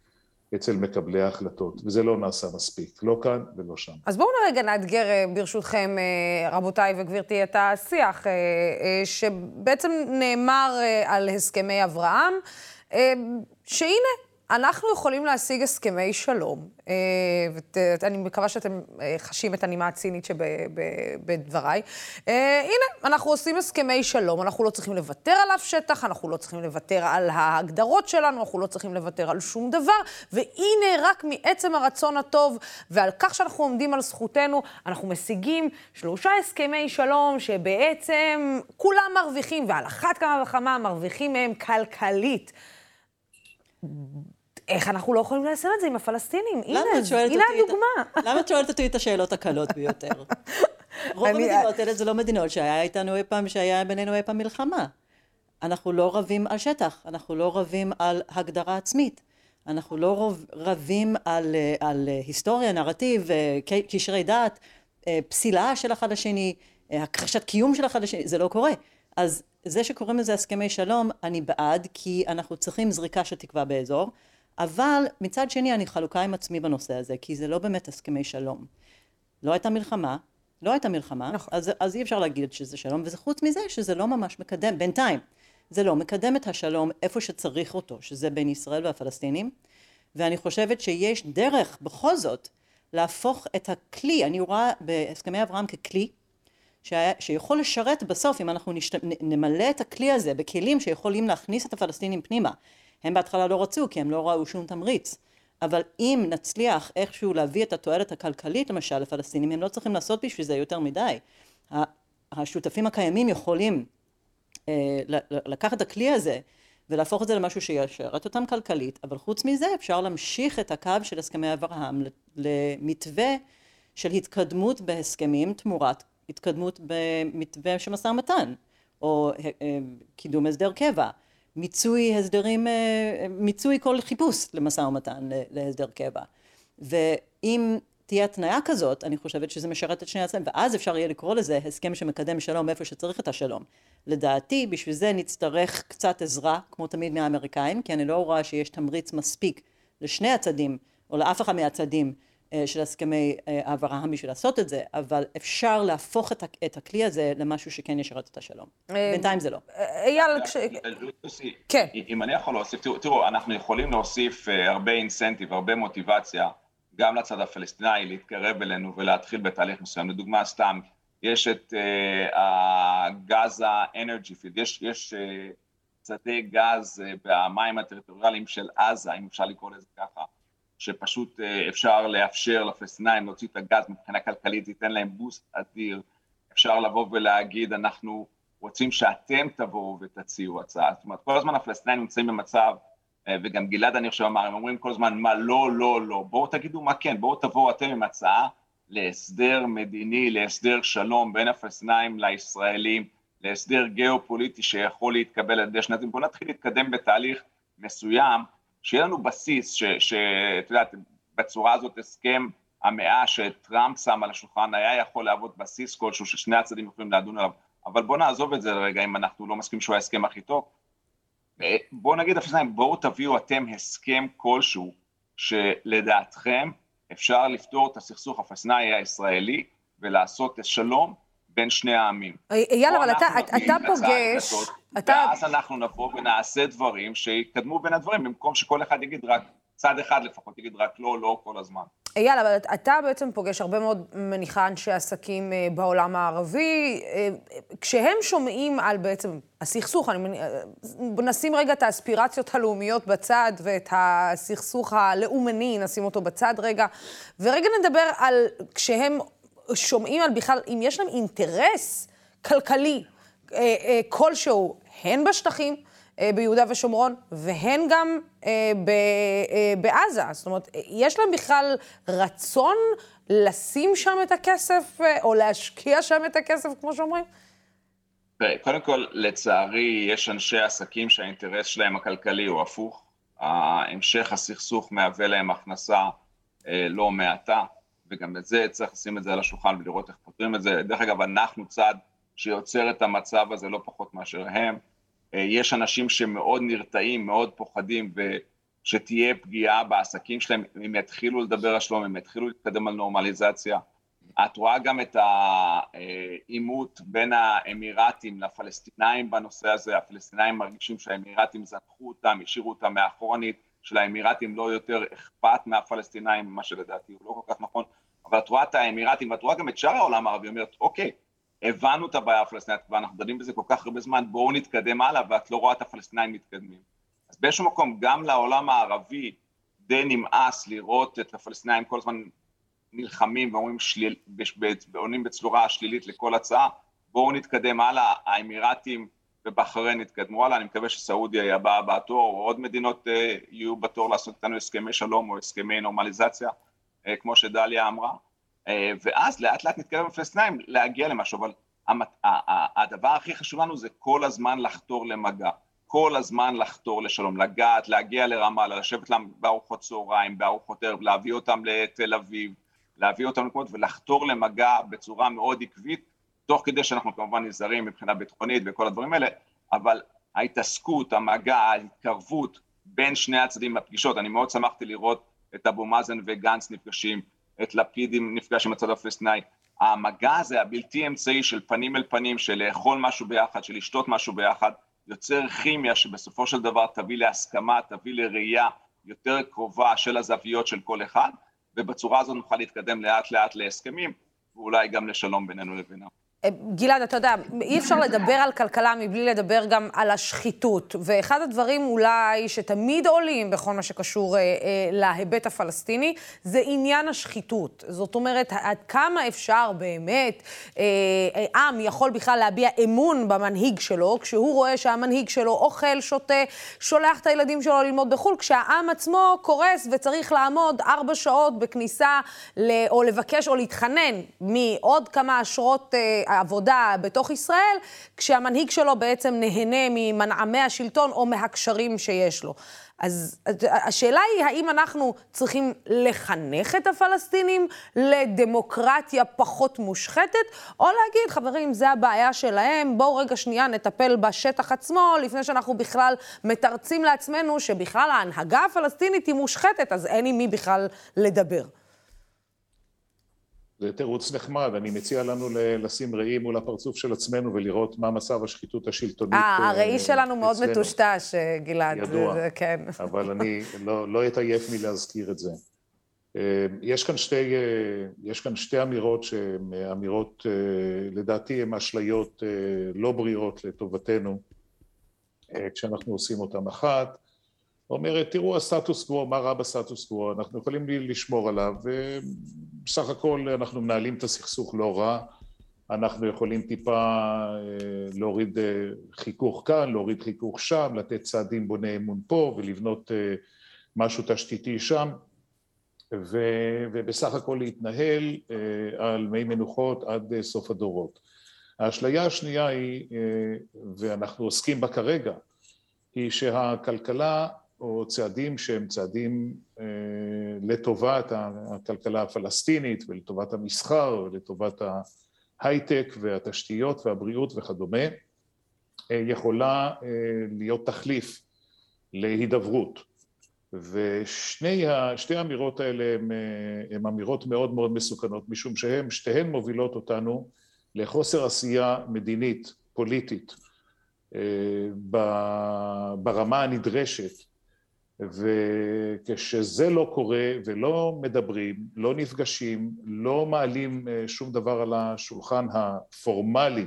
אצל מקבלי ההחלטות, וזה לא נעשה מספיק, לא כאן ולא שם. אז בואו רגע נאתגר, אה, ברשותכם, אה, רבותיי וגברתי, את השיח, אה, שבעצם נאמר על הסכמי אברהם, שהנה, אנחנו יכולים להשיג הסכמי שלום, ואני מקווה שאתם חשים את הנימה הצינית שבדבריי. הנה, אנחנו עושים הסכמי שלום, אנחנו לא צריכים לוותר על אף שטח, אנחנו לא צריכים לוותר על ההגדרות שלנו, אנחנו לא צריכים לוותר על שום דבר, והנה, רק מעצם הרצון הטוב ועל כך שאנחנו עומדים על זכותנו, אנחנו משיגים שלושה הסכמי שלום שבעצם כולם מרוויחים, ועל אחת כמה וכמה מרוויחים מהם כלכלית. איך אנחנו לא יכולים ליישם את זה עם הפלסטינים? הנה, הנה הדוגמה. למה את שואלת אותי את השאלות הקלות ביותר? [laughs] רוב המדינות האלה זה לא מדינות שהיה איתנו אי פעם, שהיה בינינו אי פעם מלחמה. אנחנו לא רבים על שטח, אנחנו לא רבים על הגדרה עצמית. אנחנו לא רבים על, על היסטוריה, נרטיב, קשרי דת, פסילה של אחד לשני, הכחשת קיום של אחד לשני, זה לא קורה. אז זה שקוראים לזה הסכמי שלום, אני בעד, כי אנחנו צריכים זריקה של תקווה באזור. אבל מצד שני אני חלוקה עם עצמי בנושא הזה, כי זה לא באמת הסכמי שלום. לא הייתה מלחמה, לא הייתה מלחמה, נכון. אז, אז אי אפשר להגיד שזה שלום, וזה חוץ מזה שזה לא ממש מקדם, בינתיים, זה לא מקדם את השלום איפה שצריך אותו, שזה בין ישראל והפלסטינים, ואני חושבת שיש דרך בכל זאת להפוך את הכלי, אני רואה בהסכמי אברהם ככלי, שהיה, שיכול לשרת בסוף, אם אנחנו נשת, נמלא את הכלי הזה בכלים שיכולים להכניס את הפלסטינים פנימה, הם בהתחלה לא רצו כי הם לא ראו שום תמריץ. אבל אם נצליח איכשהו להביא את התועלת הכלכלית למשל לפלסטינים, הם לא צריכים לעשות בשביל זה יותר מדי. השותפים הקיימים יכולים אה, לקחת את הכלי הזה ולהפוך את זה למשהו שישרת אותם כלכלית, אבל חוץ מזה אפשר להמשיך את הקו של הסכמי אברהם למתווה של התקדמות בהסכמים תמורת התקדמות במתווה של משא ומתן, או אה, קידום הסדר קבע. מיצוי הסדרים, מיצוי כל חיפוש למשא ומתן להסדר קבע. ואם תהיה התניה כזאת, אני חושבת שזה משרת את שני הצדדים, ואז אפשר יהיה לקרוא לזה הסכם שמקדם שלום איפה שצריך את השלום. לדעתי, בשביל זה נצטרך קצת עזרה, כמו תמיד מהאמריקאים, כי אני לא רואה שיש תמריץ מספיק לשני הצדדים, או לאף אחד מהצדדים אה, של הסכמי אה, אברהם בשביל לעשות את זה, אבל אפשר להפוך את הכלי הזה למשהו שכן ישרת את השלום. אה, בינתיים זה לא. אייל, כן. אם אני יכול להוסיף, תראו, אנחנו יכולים להוסיף הרבה אינסנטיב, הרבה מוטיבציה. גם לצד הפלסטיני להתקרב אלינו ולהתחיל בתהליך מסוים. לדוגמה, סתם, יש את הגז האנרגי פילד, יש, יש שדה גז במים הטריטוריאליים של עזה, אם אפשר לקרוא לזה ככה, שפשוט uh, אפשר לאפשר לפלסטינאים להוציא את הגז מבחינה כלכלית, ייתן להם בוסט אדיר. אפשר לבוא ולהגיד, אנחנו רוצים שאתם תבואו ותציעו הצעה. זאת אומרת, כל הזמן הפלסטינאים נמצאים במצב אה, וגם גלעד אני חושב אמר, הם אומרים כל הזמן מה לא, לא, לא, בואו תגידו מה כן, בואו תבואו אתם עם הצעה להסדר מדיני, להסדר שלום בין הפלסטינאים לישראלים, להסדר גיאופוליטי שיכול להתקבל על ידי שנתיים, בואו נתחיל להתקדם בתהליך מסוים, שיהיה לנו בסיס, שאת יודעת, בצורה הזאת הסכם המאה שטראמפ שם על השולחן היה יכול להוות בסיס כלשהו ששני הצדדים יכולים לדון עליו, אבל בואו נעזוב את זה לרגע אם אנחנו לא מסכימים שהוא ההסכם הכי טוב, בואו נגיד הפלסטינאים, בואו תביאו אתם הסכם כלשהו שלדעתכם אפשר לפתור את הסכסוך הפלסטיני הישראלי ולעשות שלום בין שני העמים. אייל, אבל אתה, אתה פוגש... אתה... ואז אנחנו נבוא ונעשה דברים שיקדמו בין הדברים, במקום שכל אחד יגיד רק, צד אחד לפחות יגיד רק לא, לא כל הזמן. אייל, אבל אתה בעצם פוגש הרבה מאוד, מניחה, אנשי עסקים אה, בעולם הערבי. אה, כשהם שומעים על בעצם הסכסוך, אני מניח, אה, נשים רגע את האספירציות הלאומיות בצד ואת הסכסוך הלאומני, נשים אותו בצד רגע, ורגע נדבר על כשהם שומעים על בכלל, אם יש להם אינטרס כלכלי כלשהו, הן בשטחים, אה, ביהודה ושומרון, והן גם אה, אה, בעזה. זאת אומרת, יש להם בכלל רצון לשים שם את הכסף, או להשקיע שם את הכסף, כמו שאומרים? קודם כל, לצערי, יש אנשי עסקים שהאינטרס שלהם הכלכלי הוא הפוך. המשך הסכסוך מהווה להם הכנסה לא מעטה, וגם את זה צריך לשים את זה על השולחן ולראות איך פותרים את זה. דרך אגב, אנחנו צד שיוצר את המצב הזה לא פחות מאשר הם. אה, יש אנשים שמאוד נרתעים, מאוד פוחדים, ושתהיה פגיעה בעסקים שלהם, אם יתחילו לדבר על שלום, אם יתחילו להתקדם על נורמליזציה. את רואה גם את העימות בין האמירתים לפלסטינאים בנושא הזה, הפלסטינאים מרגישים שהאמירתים זנחו אותם, השאירו אותם מאחורנית, שלאמירתים לא יותר אכפת מהפלסטינאים, מה שלדעתי הוא לא כל כך נכון, אבל את רואה את האמירתים, ואת רואה גם את שאר העולם הערבי, אומרת, אוקיי, הבנו את הבעיה הפלסטינית, ואנחנו דנים בזה כל כך הרבה זמן, בואו נתקדם הלאה, ואת לא רואה את הפלסטינאים מתקדמים. אז באיזשהו מקום, גם לעולם הערבי די נמאס לראות את הפלסטינאים כל הזמן נלחמים ואומרים שליל, עונים בצורה שלילית לכל הצעה, בואו נתקדם הלאה, האמירתים ובחריין יתקדמו הלאה, אני מקווה שסעודיה היא הבאה בתור, או עוד מדינות אה, יהיו בתור לעשות איתנו הסכמי שלום או הסכמי נורמליזציה, אה, כמו שדליה אמרה. אה, ואז לאט לאט נתקדם בפלסטינאים להגיע למשהו, אבל הדבר הכי חשוב לנו זה כל הזמן לחתור למגע, כל הזמן לחתור לשלום, לגעת, להגיע לרמאללה, לשבת להם בארוחות צהריים, בארוחות ערב, להביא אותם לתל אביב, להביא אותם למקומות ולחתור למגע בצורה מאוד עקבית, תוך כדי שאנחנו כמובן נזהרים מבחינה ביטחונית וכל הדברים האלה, אבל ההתעסקות, המגע, ההתקרבות בין שני הצדדים בפגישות, אני מאוד שמחתי לראות את אבו מאזן וגנץ נפגשים, את לפיד נפגש עם הצד הפלסטיני. המגע הזה, הבלתי אמצעי של פנים אל פנים, של לאכול משהו ביחד, של לשתות משהו ביחד, יוצר כימיה שבסופו של דבר תביא להסכמה, תביא לראייה יותר קרובה של הזוויות של כל אחד, ובצורה הזאת נוכל להתקדם לאט לאט להסכמים, ואולי גם לשלום בינינו לבינם. גלעד, אתה יודע, אי אפשר לדבר על כלכלה מבלי לדבר גם על השחיתות. ואחד הדברים אולי שתמיד עולים בכל מה שקשור אה, אה, להיבט הפלסטיני, זה עניין השחיתות. זאת אומרת, עד כמה אפשר באמת, אה, אה, עם יכול בכלל להביע אמון במנהיג שלו, כשהוא רואה שהמנהיג שלו אוכל, שותה, שולח את הילדים שלו ללמוד בחו"ל, כשהעם עצמו קורס וצריך לעמוד ארבע שעות בכניסה, ל, או לבקש או להתחנן מעוד כמה אשרות... אה, עבודה בתוך ישראל, כשהמנהיג שלו בעצם נהנה ממנעמי השלטון או מהקשרים שיש לו. אז השאלה היא, האם אנחנו צריכים לחנך את הפלסטינים לדמוקרטיה פחות מושחתת, או להגיד, חברים, זה הבעיה שלהם, בואו רגע שנייה נטפל בשטח עצמו, לפני שאנחנו בכלל מתרצים לעצמנו שבכלל ההנהגה הפלסטינית היא מושחתת, אז אין עם מי בכלל לדבר. זה תירוץ נחמד, אני מציע לנו לשים ראי מול הפרצוף של עצמנו ולראות מה מצב השחיתות השלטונית. אה, הראי שלנו מאוד מטושטש, אה, גלעד. ידוע, זה, כן. אבל אני לא, לא אתעייף מלהזכיר את זה. אה, יש כאן שתי, אה, יש כאן שתי אמירות שהן אמירות, לדעתי הן אשליות לא בריאות לטובתנו כשאנחנו עושים אותן. אחת, אומרת, תראו הסטטוס קוו, מה רע בסטטוס קוו, אנחנו יכולים לשמור עליו, ובסך הכל אנחנו מנהלים את הסכסוך לא רע, אנחנו יכולים טיפה אה, להוריד אה, חיכוך כאן, להוריד חיכוך שם, לתת צעדים בוני אמון פה ולבנות אה, משהו תשתיתי שם, ו, ובסך הכל להתנהל על מי מנוחות עד סוף הדורות. האשליה השנייה היא, ואנחנו עוסקים בה כרגע, היא שהכלכלה או צעדים שהם צעדים אה, לטובת הכלכלה הפלסטינית ולטובת המסחר ולטובת ההייטק והתשתיות והבריאות וכדומה, אה, יכולה אה, להיות תחליף להידברות. ושתי האמירות האלה הן אמירות מאוד מאוד מסוכנות, משום שהן, שתיהן מובילות אותנו לחוסר עשייה מדינית, פוליטית, ברמה הנדרשת וכשזה לא קורה ולא מדברים, לא נפגשים, לא מעלים אה, שום דבר על השולחן הפורמלי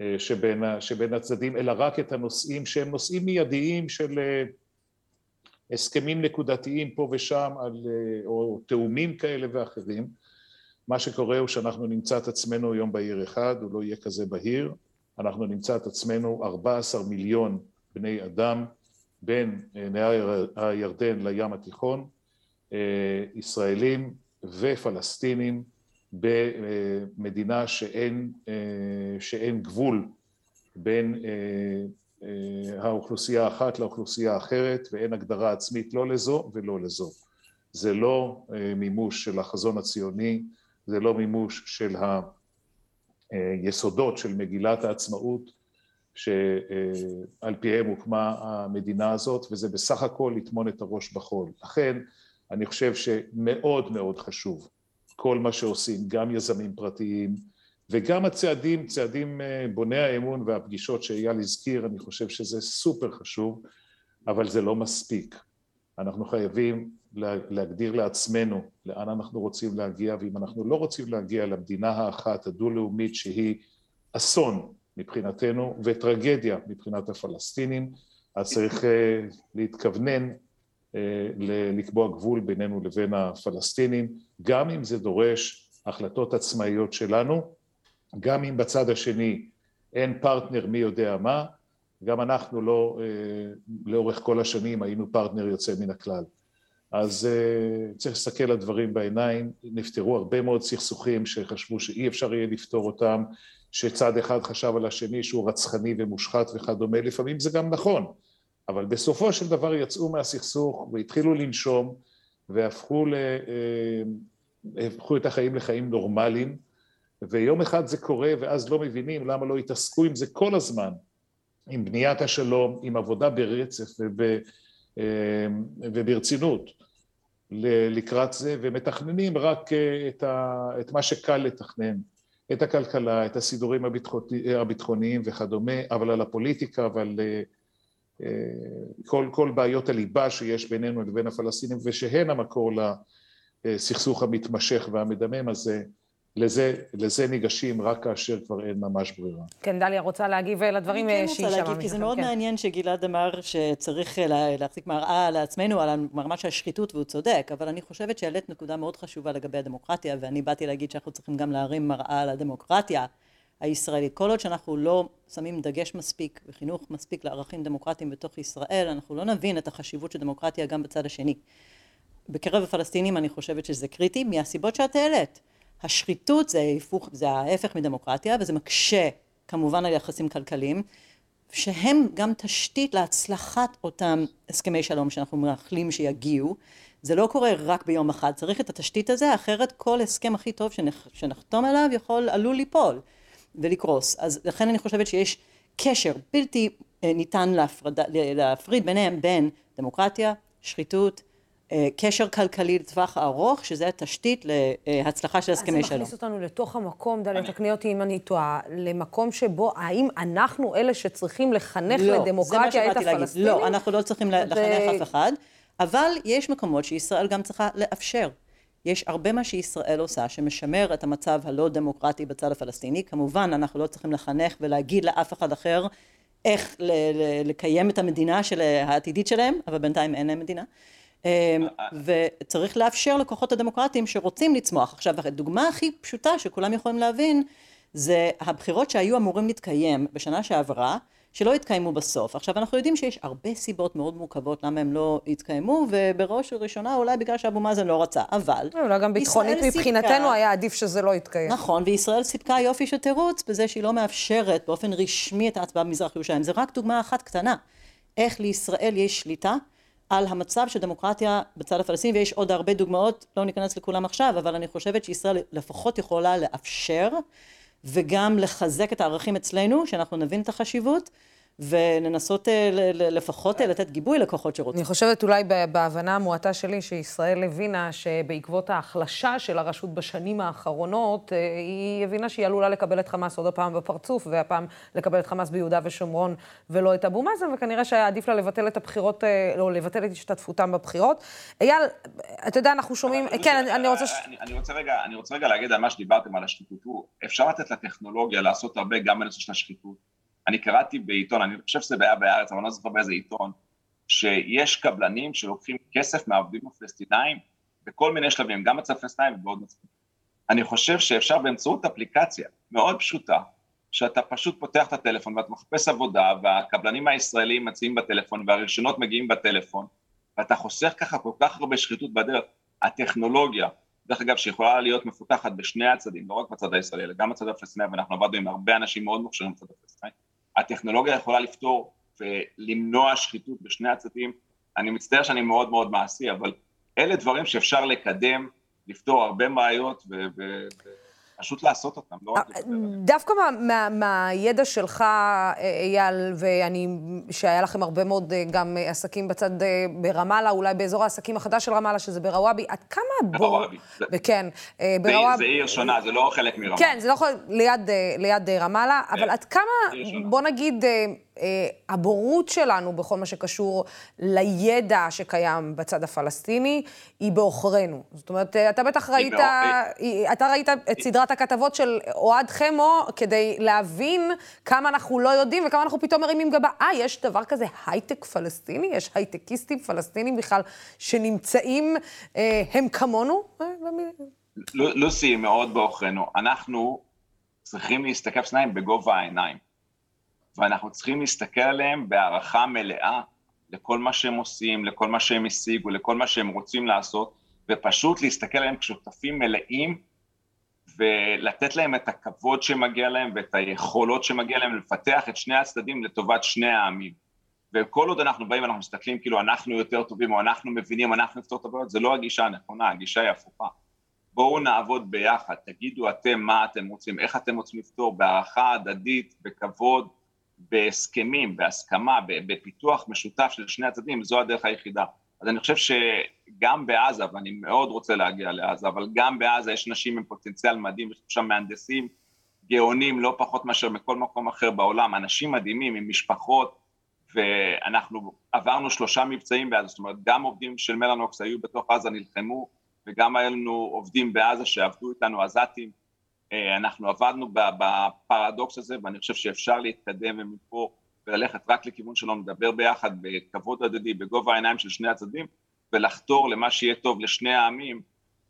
אה, שבין, שבין הצדדים, אלא רק את הנושאים שהם נושאים מיידיים של אה, הסכמים נקודתיים פה ושם, על, או תאומים כאלה ואחרים, מה שקורה הוא שאנחנו נמצא את עצמנו היום בעיר אחד, הוא לא יהיה כזה בהיר, אנחנו נמצא את עצמנו 14 מיליון בני אדם בין אה, נהר הירדן לים התיכון, אה, ישראלים ופלסטינים במדינה שאין, אה, שאין גבול בין האוכלוסייה האחת לאוכלוסייה האחרת ואין הגדרה עצמית לא לזו ולא לזו. זה לא מימוש של החזון הציוני, זה לא מימוש של היסודות של מגילת העצמאות, שעל פיהם הוקמה המדינה הזאת, וזה בסך הכל לטמון את הראש בחול. לכן, אני חושב שמאוד מאוד חשוב כל מה שעושים, גם יזמים פרטיים וגם הצעדים, צעדים אה, בוני האמון והפגישות שאייל הזכיר, אני חושב שזה סופר חשוב, אבל זה לא מספיק. אנחנו חייבים להגדיר לעצמנו לאן אנחנו רוצים להגיע, ואם אנחנו לא רוצים להגיע למדינה האחת הדו-לאומית שהיא אסון מבחינתנו וטרגדיה מבחינת הפלסטינים, אז צריך אה, להתכוונן אה, לקבוע גבול בינינו לבין הפלסטינים, גם אם זה דורש החלטות עצמאיות שלנו, גם אם בצד השני אין פרטנר מי יודע מה, גם אנחנו לא, אה, לאורך כל השנים היינו פרטנר יוצא מן הכלל. אז צריך להסתכל על דברים בעיניים, נפתרו הרבה מאוד סכסוכים שחשבו שאי אפשר יהיה לפתור אותם, שצד אחד חשב על השני שהוא רצחני ומושחת וכדומה, לפעמים זה גם נכון, אבל בסופו של דבר יצאו מהסכסוך והתחילו לנשום והפכו ל... אה, הפכו את החיים לחיים נורמליים, ויום אחד זה קורה ואז לא מבינים למה לא התעסקו עם זה כל הזמן, עם בניית השלום, עם עבודה ברצף וב, אה, וברצינות לקראת זה, ומתכננים רק אה, את, ה, את מה שקל לתכנן. את הכלכלה, את הסידורים הביטחוניים וכדומה, אבל על הפוליטיקה ועל אה, אה, כל, כל בעיות הליבה שיש בינינו לבין הפלסטינים, ושהן המקור לסכסוך המתמשך והמדמם הזה. לזה, לזה ניגשים רק כאשר כבר אין ממש ברירה. כן, דליה רוצה להגיב לדברים שהיא שמעה. אני כן רוצה להגיב, כי זה מאוד כן. מעניין שגלעד אמר שצריך להחזיק מראה לעצמנו על המרמה של השחיתות, והוא צודק, אבל אני חושבת שהעלית נקודה מאוד חשובה לגבי הדמוקרטיה, ואני באתי להגיד שאנחנו צריכים גם להרים מראה על הדמוקרטיה הישראלית. כל עוד שאנחנו לא שמים דגש מספיק וחינוך מספיק לערכים דמוקרטיים בתוך ישראל, אנחנו לא נבין את החשיבות של דמוקרטיה גם בצד השני. בקרב הפלסטינים אני חושבת שזה קריטי, מהסיבות שאת העלית. השחיתות זה, היפוך, זה ההפך מדמוקרטיה וזה מקשה כמובן על יחסים כלכליים שהם גם תשתית להצלחת אותם הסכמי שלום שאנחנו מאחלים שיגיעו. זה לא קורה רק ביום אחד, צריך את התשתית הזה, אחרת כל הסכם הכי טוב שנח, שנחתום עליו יכול, עלול ליפול ולקרוס. אז לכן אני חושבת שיש קשר בלתי אה, ניתן להפרד, להפריד ביניהם בין דמוקרטיה, שחיתות, קשר כלכלי לטווח הארוך, שזה התשתית להצלחה של הסכמי שלום. אז זה מכניס אותנו לתוך המקום, דליה, תקני אותי אם אני טועה, למקום שבו, האם אנחנו אלה שצריכים לחנך לא, לדמוקרטיה את הפלסטינים? לא, אנחנו לא צריכים ו... לחנך אף אחד, אבל יש מקומות שישראל גם צריכה לאפשר. יש הרבה מה שישראל עושה שמשמר את המצב הלא דמוקרטי בצד הפלסטיני. כמובן, אנחנו לא צריכים לחנך ולהגיד לאף אחד אחר איך לקיים את המדינה של העתידית שלהם, אבל בינתיים אין להם מדינה. אמ, וצריך לאפשר לכוחות הדמוקרטיים שרוצים לצמוח. עכשיו, הדוגמה הכי פשוטה שכולם יכולים להבין, זה הבחירות שהיו אמורים להתקיים בשנה שעברה, שלא התקיימו בסוף. עכשיו אנחנו יודעים שיש הרבה סיבות מאוד מורכבות למה הם לא התקיימו, ובראש ובראשונה אולי בגלל שאבו מאזן לא רצה, אבל... אולי גם ביטחונית מבחינתנו סיפקה, היה עדיף שזה לא יתקיים. נכון, וישראל סיפקה יופי של תירוץ בזה שהיא לא מאפשרת באופן רשמי את ההצבעה במזרח ירושלים. זה רק דוגמה אחת קטנה. איך לישראל יש שליטה על המצב של דמוקרטיה בצד הפלסטיני ויש עוד הרבה דוגמאות לא ניכנס לכולם עכשיו אבל אני חושבת שישראל לפחות יכולה לאפשר וגם לחזק את הערכים אצלנו שאנחנו נבין את החשיבות ולנסות אה, לפחות אה, לתת גיבוי לכוחות שרוצים. אני חושבת אולי בהבנה המועטה שלי, שישראל הבינה שבעקבות ההחלשה של הרשות בשנים האחרונות, אה, היא הבינה שהיא עלולה לקבל את חמאס עוד הפעם בפרצוף, והפעם לקבל את חמאס ביהודה ושומרון ולא את אבו מאזן, וכנראה שהיה עדיף לה לבטל את הבחירות, לא, לבטל את השתתפותם בבחירות. אייל, אתה יודע, אנחנו שומעים, כן, אני, אני רוצה... אני, אני, רוצה רגע, אני רוצה רגע להגיד על מה שדיברתם על השחיתות. אפשר לתת לטכנולוגיה לעשות הרבה גם בנושא של השחיתות. אני קראתי בעיתון, אני חושב שזה היה בהארץ, אבל אני לא זוכר באיזה עיתון, שיש קבלנים שלוקחים כסף מהעובדים הפלסטינאים בכל מיני שלבים, גם אצל הפלסטינאים ובעוד מצבים. אני חושב שאפשר באמצעות אפליקציה מאוד פשוטה, שאתה פשוט פותח את הטלפון ואתה מחפש עבודה והקבלנים הישראלים מציעים בטלפון והרישיונות מגיעים בטלפון ואתה חוסך ככה כל כך הרבה שחיתות בדרך. הטכנולוגיה, דרך אגב, שיכולה להיות מפותחת בשני הצדדים, לא רק בצד הישראלי, אלא גם בצד הפלסטיני, ואנחנו עבדנו עם הרבה אנשים מאוד מוכשרים בצד הפלסטיני, הטכנולוגיה יכולה לפתור ולמנוע שחיתות בשני הצדדים. אני מצטער שאני מאוד מאוד מעשי, אבל אלה דברים שאפשר לקדם, לפתור הרבה בעיות, ו... ו- פשוט לעשות אותם, לא רק... דווקא מהידע שלך, אייל, ואני, שהיה לכם הרבה מאוד אה, גם אה, עסקים בצד, אה, ברמאללה, אולי באזור העסקים החדש של רמאללה, שזה ברוואבי, עד כמה הבור... ברוואבי. כן, ברוואבי... זה עיר שונה, זה לא חלק מרמאללה. כן, זה לא יכול... ליד רמאללה, אבל עד כמה, בוא נגיד... אה, הבורות שלנו בכל מה שקשור לידע שקיים בצד הפלסטיני, היא בעוכרינו. זאת אומרת, אה, אתה בטח ראית, אתה ראית את סדרת הכתבות של אוהד חמו כדי להבין כמה אנחנו לא יודעים וכמה אנחנו פתאום מרימים גבה. אה, יש דבר כזה הייטק פלסטיני? יש הייטקיסטים פלסטינים בכלל שנמצאים, אה, הם כמונו? לוסי, מאוד בעוכרינו. אנחנו צריכים להסתכל שניים בגובה העיניים. ואנחנו צריכים להסתכל עליהם בהערכה מלאה לכל מה שהם עושים, לכל מה שהם השיגו, לכל מה שהם רוצים לעשות, ופשוט להסתכל עליהם כשותפים מלאים ולתת להם את הכבוד שמגיע להם ואת היכולות שמגיע להם לפתח את שני הצדדים לטובת שני העמים. וכל עוד אנחנו באים ואנחנו מסתכלים כאילו אנחנו יותר טובים או אנחנו מבינים, אנחנו נפתור את הבעיות, זה לא הגישה הנכונה, הגישה היא הפוכה. בואו נעבוד ביחד, תגידו אתם מה אתם רוצים, איך אתם רוצים לפתור, בהערכה הדדית, בכבוד, בהסכמים, בהסכמה, בפיתוח משותף של שני הצדדים, זו הדרך היחידה. אז אני חושב שגם בעזה, ואני מאוד רוצה להגיע לעזה, אבל גם בעזה יש נשים עם פוטנציאל מדהים, יש שם מהנדסים גאונים לא פחות מאשר מכל מקום אחר בעולם, אנשים מדהימים עם משפחות, ואנחנו עברנו שלושה מבצעים בעזה, זאת אומרת גם עובדים של מלאנוקס היו בתוך עזה, נלחמו, וגם היה לנו עובדים בעזה שעבדו איתנו, עזתים, אנחנו עבדנו בפרדוקס הזה ואני חושב שאפשר להתקדם ומפה וללכת רק לכיוון שלא נדבר ביחד בכבוד הדדי, בגובה העיניים של שני הצדדים ולחתור למה שיהיה טוב לשני העמים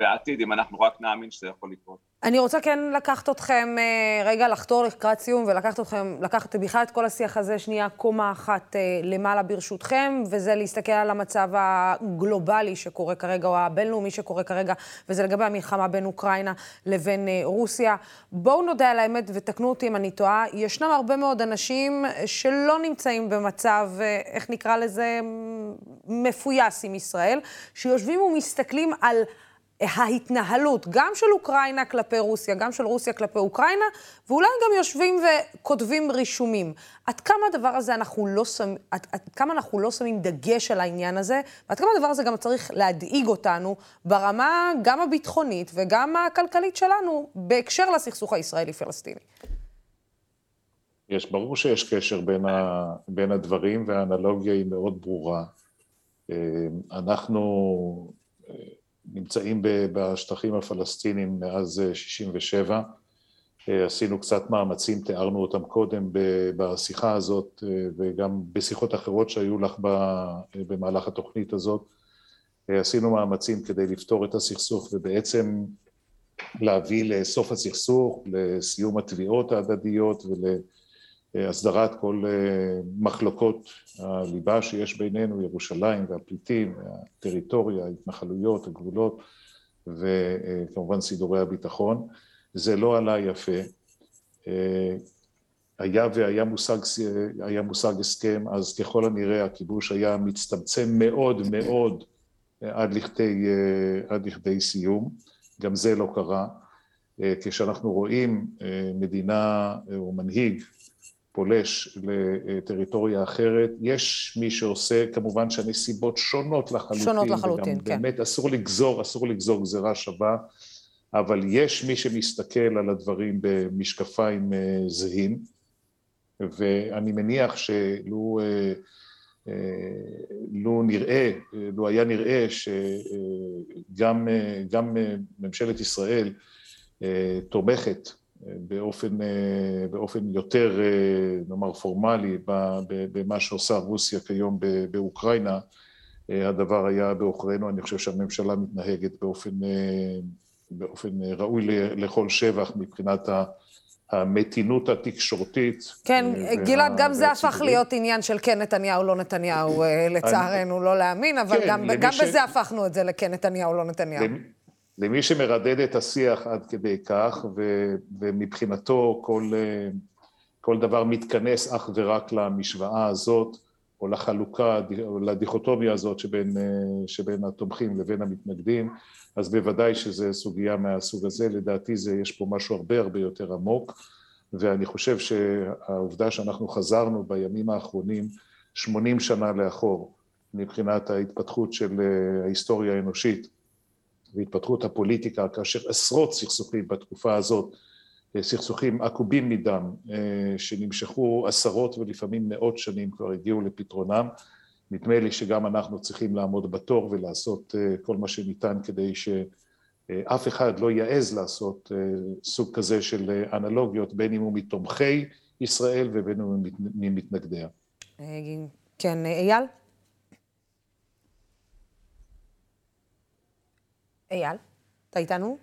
בעתיד, אם אנחנו רק נאמין שזה יכול לקרות. אני רוצה כן לקחת אתכם אה, רגע לחתור לקראת סיום ולקחת אתכם, לקחת בכלל את כל השיח הזה שנייה קומה אחת אה, למעלה ברשותכם, וזה להסתכל על המצב הגלובלי שקורה כרגע, או הבינלאומי שקורה כרגע, וזה לגבי המלחמה בין אוקראינה לבין אה, רוסיה. בואו נודה על האמת ותקנו אותי אם אני טועה, ישנם הרבה מאוד אנשים שלא נמצאים במצב, איך נקרא לזה, מפויס עם ישראל, שיושבים ומסתכלים על... ההתנהלות, גם של אוקראינה כלפי רוסיה, גם של רוסיה כלפי אוקראינה, ואולי גם יושבים וכותבים רישומים. עד כמה הדבר הזה אנחנו לא שמים, עד, עד כמה אנחנו לא שמים דגש על העניין הזה, ועד כמה הדבר הזה גם צריך להדאיג אותנו ברמה גם הביטחונית וגם הכלכלית שלנו, בהקשר לסכסוך הישראלי-פלסטיני. יש, ברור שיש קשר בין, ה, בין הדברים, והאנלוגיה היא מאוד ברורה. אה, אנחנו נמצאים בשטחים הפלסטינים מאז 67'. אה, אה, עשינו קצת מאמצים, תיארנו אותם קודם בשיחה הזאת אה, וגם בשיחות אחרות שהיו לך במהלך התוכנית הזאת. עשינו מאמצים כדי לפתור את הסכסוך ובעצם להביא לסוף הסכסוך, לסיום התביעות ההדדיות ול... הסדרת כל אה, מחלוקות הליבה שיש בינינו, ירושלים והפליטים, הטריטוריה, ההתנחלויות, הגבולות וכמובן סידורי הביטחון. זה לא עלה יפה. אה, היה והיה מושג, היה מושג הסכם, אז ככל הנראה הכיבוש היה מצטמצם מאוד מאוד עד לכדי, אה, עד לכדי סיום. גם זה לא קרה. כשאנחנו רואים מדינה או מנהיג פולש לטריטוריה אחרת. יש מי שעושה, כמובן שהנסיבות שונות לחלוטין. שונות לחלוטין, וגם כן. באמת אסור לגזור, אסור לגזור גזירה שווה, אבל יש מי שמסתכל על הדברים במשקפיים אה, זהים, ואני מניח שלו אה, אה, לו נראה, לו היה נראה שגם ממשלת ישראל תומכת באופן, אה, באופן יותר, אה, נאמר, פורמלי במה שעושה רוסיה כיום באוקראינה, אה, הדבר היה בעוכרינו. אני חושב שהממשלה מתנהגת באופן, באופן ראוי לכל שבח מבחינת המתינות התקשורתית. כן, גלעד, גם זה הפך להיות עניין של כן נתניהו, לא נתניהו, לצערנו, לא להאמין, אבל כן, גם בזה הפכנו את זה לכן נתניהו, לא נתניהו. למי שמרדד את השיח עד כדי כך, ו, ומבחינתו כל, כל דבר מתכנס אך ורק למשוואה הזאת, או לחלוקה, או לדיכוטומיה הזאת שבין, שבין התומכים לבין המתנגדים, אז בוודאי שזו סוגיה מהסוג הזה. לדעתי זה, יש פה משהו הרבה הרבה יותר עמוק, ואני חושב שהעובדה שאנחנו חזרנו בימים האחרונים 80 שנה לאחור, מבחינת ההתפתחות של ההיסטוריה האנושית, והתפתחות הפוליטיקה, כאשר עשרות סכסוכים בתקופה הזאת, אה, סכסוכים עקובים מדם, אה, שנמשכו עשרות ולפעמים מאות שנים כבר הגיעו לפתרונם. נדמה לי שגם אנחנו צריכים לעמוד בתור ולעשות אה, כל מה שניתן כדי שאף אחד לא יעז לעשות סוג כזה של אנלוגיות, בין אם הוא מתומכי ישראל ובין אם הוא ממתנגדיה. כן, אייל? אייל, אתה איתנו?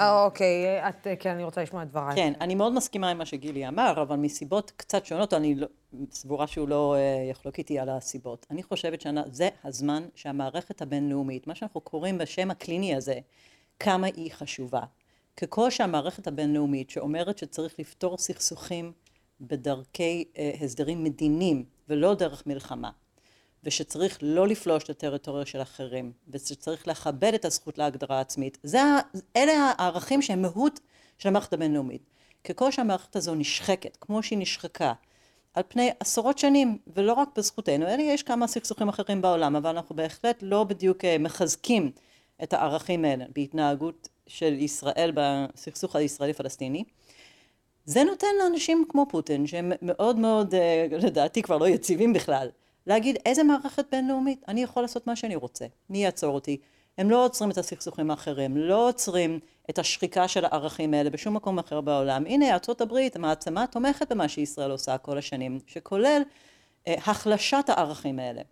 אה, אוקיי, את, כן, אני רוצה לשמוע את דברייך. כן, אני מאוד מסכימה עם מה שגילי אמר, אבל מסיבות קצת שונות, אני לא, סבורה שהוא לא uh, יחלוק איתי על הסיבות. אני חושבת שזה הזמן שהמערכת הבינלאומית, מה שאנחנו קוראים בשם הקליני הזה, כמה היא חשובה. ככל שהמערכת הבינלאומית שאומרת שצריך לפתור סכסוכים בדרכי הסדרים מדיניים ולא דרך מלחמה, ושצריך לא לפלוש את הטריטוריה של אחרים, ושצריך לכבד את הזכות להגדרה עצמית. זה, אלה הערכים שהם מהות של המערכת הבינלאומית. ככל שהמערכת הזו נשחקת, כמו שהיא נשחקה, על פני עשרות שנים, ולא רק בזכותנו, אלא יש כמה סכסוכים אחרים בעולם, אבל אנחנו בהחלט לא בדיוק אה, מחזקים את הערכים האלה בהתנהגות של ישראל בסכסוך הישראלי-פלסטיני. זה נותן לאנשים כמו פוטין, שהם מאוד מאוד, אה, לדעתי כבר לא יציבים בכלל, להגיד איזה מערכת בינלאומית, אני יכול לעשות מה שאני רוצה, מי יעצור אותי? הם לא עוצרים את הסכסוכים האחרים, לא עוצרים את השחיקה של הערכים האלה בשום מקום אחר בעולם. הנה הברית, המעצמה תומכת במה שישראל עושה כל השנים, שכולל אה, החלשת הערכים האלה.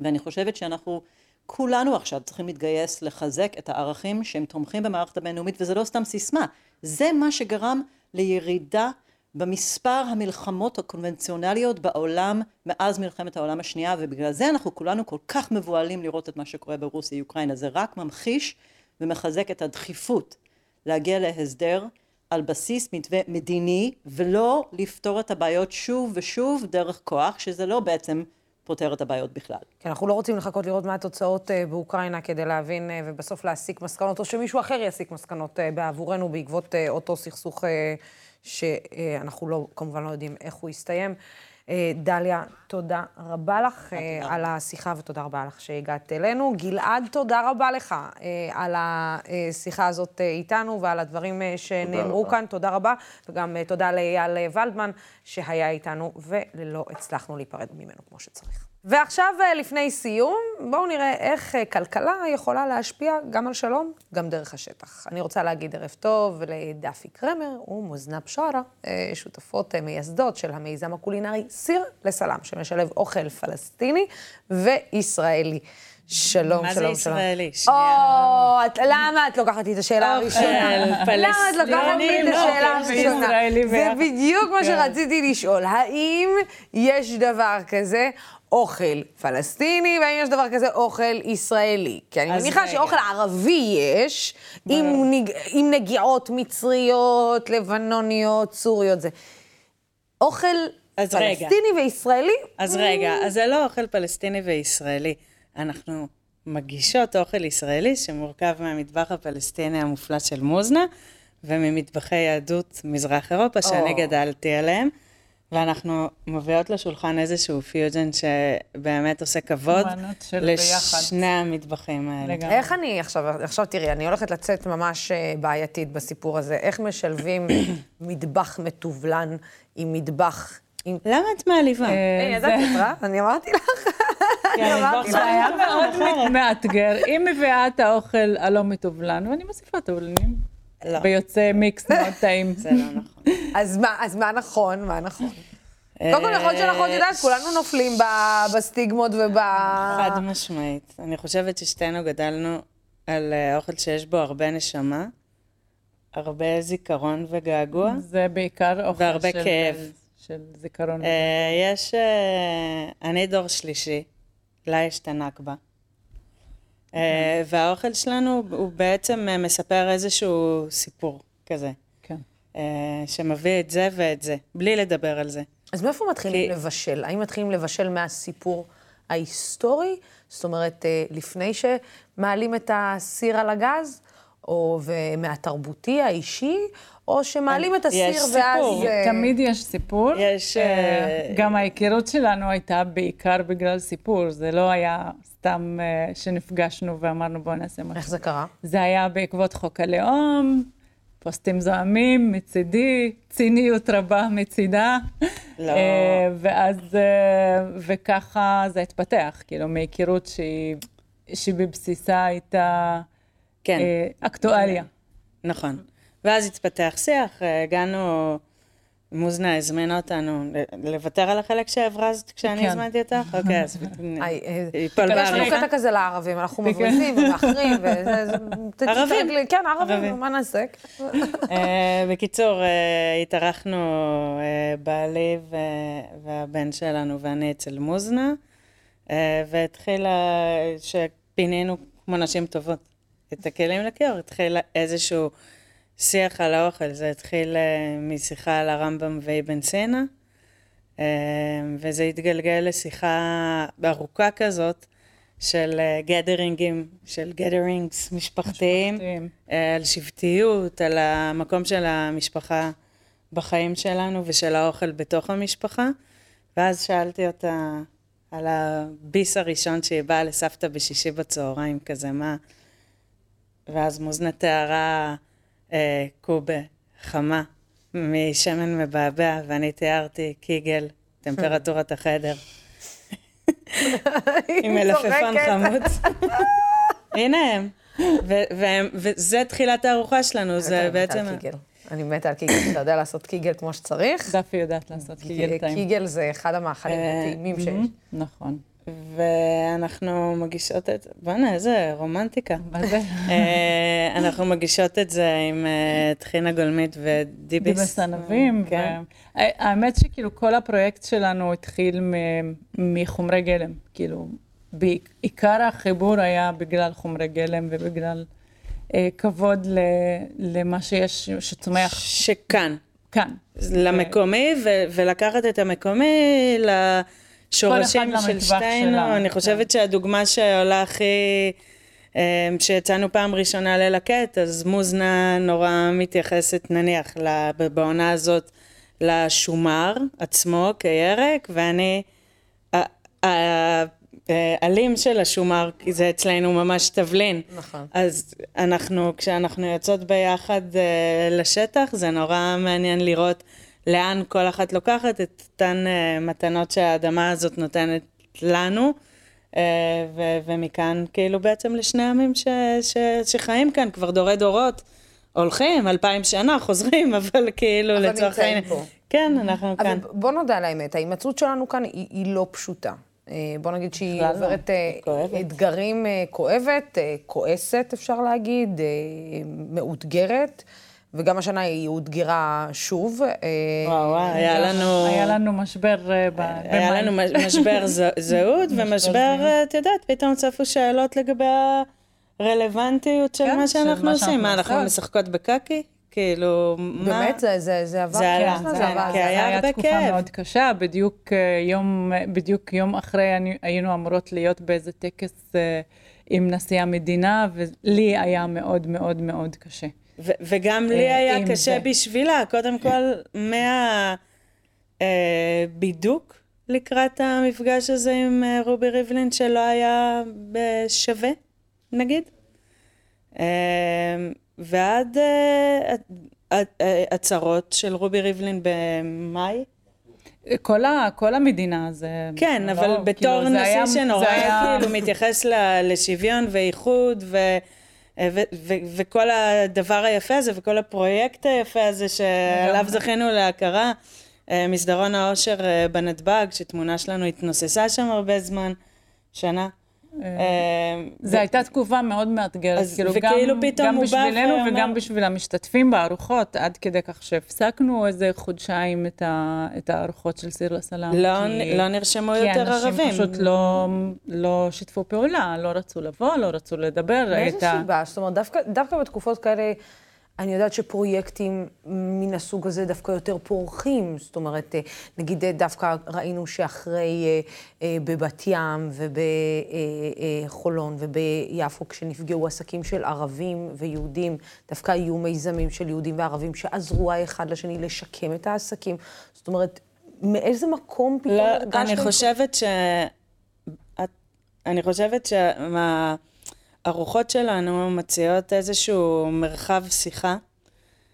ואני חושבת שאנחנו כולנו עכשיו צריכים להתגייס לחזק את הערכים שהם תומכים במערכת הבינלאומית, וזה לא סתם סיסמה. זה מה שגרם לירידה במספר המלחמות הקונבנציונליות בעולם מאז מלחמת העולם השנייה, ובגלל זה אנחנו כולנו כל כך מבוהלים לראות את מה שקורה ברוסיה אוקראינה. זה רק ממחיש ומחזק את הדחיפות להגיע להסדר על בסיס מתווה מדיני, ולא לפתור את הבעיות שוב ושוב דרך כוח, שזה לא בעצם פותר את הבעיות בכלל. כי אנחנו לא רוצים לחכות לראות מה התוצאות uh, באוקראינה כדי להבין uh, ובסוף להסיק מסקנות, או שמישהו אחר יסיק מסקנות uh, בעבורנו בעקבות uh, אותו סכסוך uh, שאנחנו לא, כמובן לא יודעים איך הוא יסתיים. אה, דליה, תודה רבה לך אה, על השיחה ותודה רבה לך שהגעת אלינו. גלעד, תודה רבה לך אה, על השיחה הזאת איתנו ועל הדברים שנאמרו כאן. תודה רבה. וגם תודה לאייל ולדמן שהיה איתנו, ולא הצלחנו להיפרד ממנו כמו שצריך. ועכשיו, אה, לפני סיום, בואו נראה איך אה, כלכלה יכולה להשפיע גם על שלום, גם דרך השטח. אני רוצה להגיד ערב טוב לדפי קרמר ומוזנה בשארה, אה, שותפות מייסדות של המיזם הקולינרי סיר לסלם, שמשלב אוכל פלסטיני וישראלי. שלום, שלום, שלום. מה זה ישראלי? שנייה. או, למה את לוקחת לי את השאלה הראשונה? למה את לוקחת לי את השאלה הראשונה? זה בדיוק מה. שרציתי לשאול. האם יש דבר כזה, אוכל פלסטיני, והאם יש דבר כזה אוכל ישראלי. כי אני מניחה שאוכל ערבי יש, עם, נג... עם נגיעות מצריות, לבנוניות, סוריות, זה. אוכל פלסטיני רגע. וישראלי? אז רגע, אז זה לא אוכל פלסטיני וישראלי. אנחנו מגישות אוכל ישראלי שמורכב מהמטבח הפלסטיני המופלא של מוזנה, וממטבחי יהדות מזרח אירופה, שאני אה, גדלתי עליהם. ואנחנו מביאות לשולחן איזשהו פיוז'ן שבאמת עושה כבוד לשני המטבחים האלה. לגמרי. איך אני עכשיו, עכשיו תראי, אני הולכת לצאת ממש אה, בעייתית בסיפור הזה. איך משלבים [coughs] מטבח מתובלן עם מטבח... עם... למה את מעליבה? אה, אני ידעתי אותך, אני אמרתי לך. [laughs] זה היה מאוד מאתגר. היא מביאה את האוכל הלא מתובלן, ואני מוסיפה תובלנים. לא. ויוצא מיקס מאוד טעים. [laughs] זה לא נכון. אז מה נכון? מה נכון? קודם כל, להיות שאנחנו, את יודעת, כולנו נופלים בסטיגמות וב... חד משמעית. אני חושבת ששתינו גדלנו על אה, אוכל שיש בו הרבה נשמה, הרבה זיכרון וגעגוע. זה בעיקר אוכל והרבה של... כאב. של זיכרון. Uh, יש... אני דור שלישי, לה יש את הנכבה. אה, והאוכל שלנו הוא בעצם אה, מספר איזשהו סיפור כזה. כן. אה, שמביא את זה ואת זה, בלי לדבר על זה. אז מאיפה מתחילים כי... לבשל? האם מתחילים לבשל מהסיפור ההיסטורי? זאת אומרת, לפני שמעלים את הסיר על הגז? או מהתרבותי, האישי? או שמעלים את הסיר ואז... יש סיפור. תמיד יש סיפור. יש... גם ההיכרות שלנו הייתה בעיקר בגלל סיפור, זה לא היה סתם שנפגשנו ואמרנו בואו נעשה משהו. איך זה קרה? זה היה בעקבות חוק הלאום, פוסטים זועמים מצידי, ציניות רבה מצידה. לא. ואז, וככה זה התפתח, כאילו, מהיכרות שהיא, שבבסיסה הייתה כן. אקטואליה. נכון. ואז התפתח שיח, הגענו... מוזנה הזמינה אותנו לוותר על החלק שהברזת כשאני כן. הזמנתי אותך? [laughs] אוקיי, אז ייפול בעריכה. יש לנו קטע כזה לערבים, אנחנו מבריזים ומאחרים, [laughs] ערבים. כן, ערבים, מה נעשה? אה, בקיצור, אה, התארחנו אה, בעלי והבן שלנו ואני אצל מוזנה, והתחילה, שפינינו כמו נשים טובות את הכלים לכיור, התחיל איזשהו... שיח על האוכל, זה התחיל uh, משיחה על הרמב"ם ואבן סנה, uh, וזה התגלגל לשיחה ארוכה כזאת של גדרינגים, uh, של גדרינגס משפחתיים, משפחתיים. על שבטיות, על המקום של המשפחה בחיים שלנו ושל האוכל בתוך המשפחה, ואז שאלתי אותה על הביס הראשון שהיא באה לסבתא בשישי בצהריים, כזה, מה... ואז מוזנה תיארה אה, קובה חמה משמן מבעבע, ואני תיארתי קיגל, טמפרטורת החדר. [laughs] עם מלפפון חמוץ. [laughs] הנה הם. וזה תחילת הארוחה שלנו, זה בעצם... אני מתה על קיגל, אתה יודע לעשות קיגל כמו שצריך? דפי יודעת לעשות קיגל טעים. קיגל זה אחד המאכלים אה, הטעימים שיש. נכון. ואנחנו מגישות את זה, בואנה, איזה רומנטיקה. מה זה? אה, אנחנו מגישות את זה עם אה, טחינה גולמית ודיביס. דיבס ענבים. כן. ו- האמת שכאילו כל הפרויקט שלנו התחיל מחומרי גלם. כאילו, בעיקר החיבור היה בגלל חומרי גלם ובגלל אה, כבוד ל- למה שיש, שצומח שכאן, כאן. למקומי, ו- ולקחת את המקומי לשורשים אחד של שתינו. שלה, אני כן. חושבת שהדוגמה שעולה הכי... אה, שיצאנו פעם ראשונה ללקט, אז מוזנה נורא מתייחסת נניח ל- בעונה הזאת לשומר עצמו כירק, ואני, העלים של השומר, זה אצלנו ממש תבלין. נכון. אז אנחנו, כשאנחנו יוצאות ביחד אה, לשטח, זה נורא מעניין לראות לאן כל אחת לוקחת את אותן אה, מתנות שהאדמה הזאת נותנת לנו, אה, ו- ומכאן כאילו בעצם לשני עמים ש- ש- שחיים כאן כבר דורי דורות. הולכים, אלפיים שנה, חוזרים, [laughs] אבל כאילו אבל לצורך נמצאים העניין. פה. כן, אנחנו כאן. אבל בוא נודה על האמת, ההימצאות שלנו כאן היא, היא לא פשוטה. אה, בוא נגיד שהיא לא, עוברת כואבת. אתגרים כואבת, כועסת אפשר להגיד, מאותגרת, וגם השנה היא אותגרה שוב. אה, וואו, וואו, היה לנו... היה לנו משבר אה, ב- היה. לנו מש- משבר [laughs] זהות, ומשבר, אה, את יודעת, פתאום צפו שאלות לגבי הרלוונטיות של כן, מה שאנחנו עושים. מה, אנחנו. משחקות בקקי? כאילו, מה... באמת, זה, זה, זה עבר, זה עלה, זה עלה, כי היה. הרבה תקופה כאב. מאוד קשה, בדיוק אה, יום, בדיוק יום אחרי היינו אמורות להיות באיזה טקס אה, עם נשיא המדינה, ולי היה מאוד מאוד מאוד קשה. ו- וגם לי אה, היה קשה זה. בשבילה, קודם כל, מהבידוק לקראת המפגש הזה עם אה, רובי ריבלין, שלא היה שווה, נגיד. אה, ועד אה, הצהרות של רובי ריבלין במאי. כל, ה, כל המדינה זה... כן, לא, אבל בתור כאילו, זה היה- נשיא שנורא היה- כאילו מתייחס ל- לשוויון ואיחוד ו... ו- ו- וכל הדבר היפה הזה וכל הפרויקט היפה הזה שעליו זכינו להכרה, אה, מסדרון האושר אה, בנתב"ג, שתמונה שלנו התנוססה שם הרבה זמן, שנה. אה, זו הייתה תקופה מאוד מאתגרת, אז- כאילו גם, גם בשבילנו ואומר- וגם בשביל המשתתפים בארוחות, עד כדי כך שהפסקנו איזה חודשיים את, ה, את הארוחות של סיר לסלאם. לא, כי, לא נרשמו כי יותר אנשים ערבים. פשוט לא, לא שיתפו פעולה, לא רצו לבוא, לא רצו לדבר. מאיזה הייתה- סיבה? זאת אומרת, דווקא, דווקא בתקופות כאלה, אני יודעת שפרויקטים מן הסוג הזה דווקא יותר פורחים. זאת אומרת, אה, נגיד אה, דווקא ראינו שאחרי, אה, בבת ים ובחולון וביפו, כשנפגעו עסקים של ערבים ויהודים, דווקא היו מיזמים של יהודים וערבים שעזרו האחד לשני לשקם את העסקים. זאת אומרת, מאיזה מקום פתאום לא. אני חושבת ש... את- אני חושבת שהארוחות שלנו מציעות איזשהו מרחב שיחה.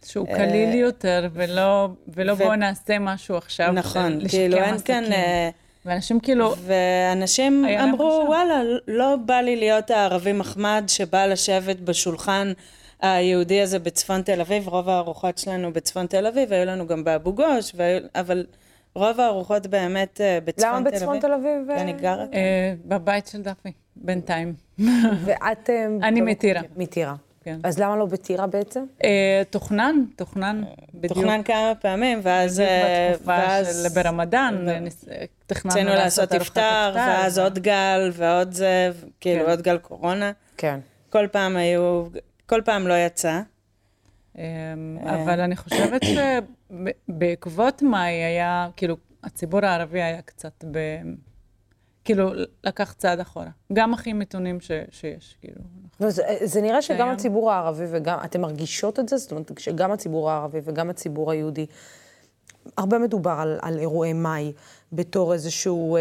שהוא קליל יותר, ולא, ולא ו- בואו נעשה משהו עכשיו. נכון, כאילו אין. כאן... אה, ואנשים כאילו, ואנשים אמרו. וואלה, לא בא לי להיות הערבי מחמד שבא לשבת בשולחן היהודי הזה בצפון תל אביב, רוב הארוחות שלנו בצפון תל אביב, היו לנו גם באבו גוש, והיו- אבל רוב הארוחות באמת אה, בצפון תל אביב. למה בצפון תל אביב? אני גרה כאן. אה, בבית של דפי, בינתיים. [laughs] ואת... אה, אני לא- מטירה. מטירה. כן. אז למה לא בטירה בעצם? אה, תוכנן, תוכנן, בדיוק. תוכנן כמה פעמים, ואז... בדיוק אה, בתקופה ואז של ברמדאן, תכננו לעשות iftar, ואז עוד גל, ועוד זה, כאילו כן. עוד גל קורונה. כן. כל פעם היו, כל פעם לא יצא. אמ, אבל אני חושבת שבעקבות מאי היה, כאילו, הציבור הערבי היה קצת ב... כאילו, לקח צעד אחורה. גם הכי מתונים ש- שיש, כאילו. לא, זה, זה נראה שגם היה- הציבור הערבי וגם, אתם מרגישות את זה? זאת אומרת, שגם הציבור הערבי וגם הציבור היהודי, הרבה מדובר על, על אירועי מאי בתור איזשהו אה,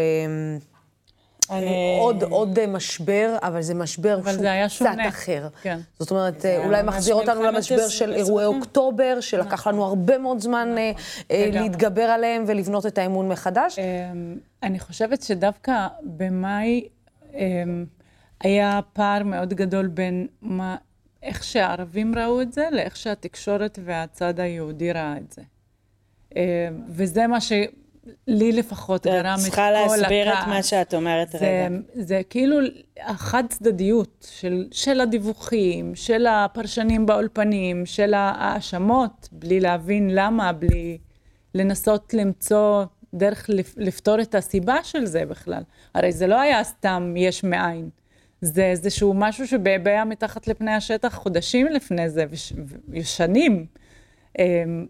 עוד, עוד אה, משבר, אבל זה משבר אבל שהוא זה היה קצת שונה. אחר. כן. זאת אומרת, היה אולי מחזיר אותנו למשבר אזרחים. של אירועי אוקטובר, שלקח לנו הרבה מאוד זמן אה, אה, לגמרי. להתגבר עליהם ולבנות את האמון מחדש. אמ, אני חושבת שדווקא במאי אמ, היה פער מאוד גדול בין מה, איך שהערבים ראו את זה, לאיך שהתקשורת והצד היהודי ראה את זה. אמ, וזה מה ש... לי לפחות גרם את כל הכעס. את צריכה להסביר את מה שאת אומרת זה, רגע. זה כאילו החד צדדיות של, של הדיווחים, של הפרשנים באולפנים, של ההאשמות, בלי להבין למה, בלי לנסות למצוא דרך לפתור את הסיבה של זה בכלל. הרי זה לא היה סתם יש מאין. זה איזשהו משהו שבעבע מתחת לפני השטח חודשים לפני זה, ושנים. אמ,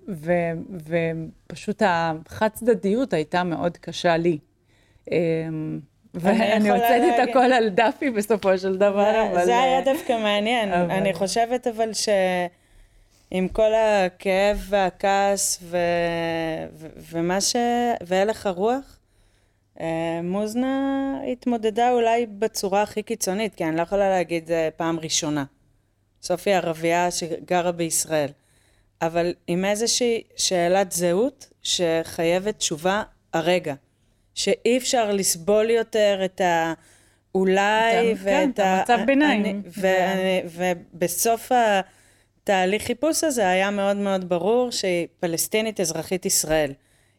ופשוט החד צדדיות הייתה מאוד קשה לי. אמ, ואני הוצאתי את הכל על דפי בסופו של דבר, אבל... זה היה דווקא מעניין. אני חושבת אבל שעם כל הכאב והכעס ו... ומה ש... והלך הרוח, אה, מוזנה התמודדה אולי בצורה הכי קיצונית, כי אני לא יכולה להגיד זה פעם ראשונה. סופי ערבייה שגרה בישראל. אבל עם איזושהי שאלת זהות שחייבת תשובה הרגע. שאי אפשר לסבול יותר את האולי ואת כן, ה... המצב ביניים. ובסוף התהליך חיפוש הזה היה מאוד מאוד ברור שהיא פלסטינית אזרחית ישראל.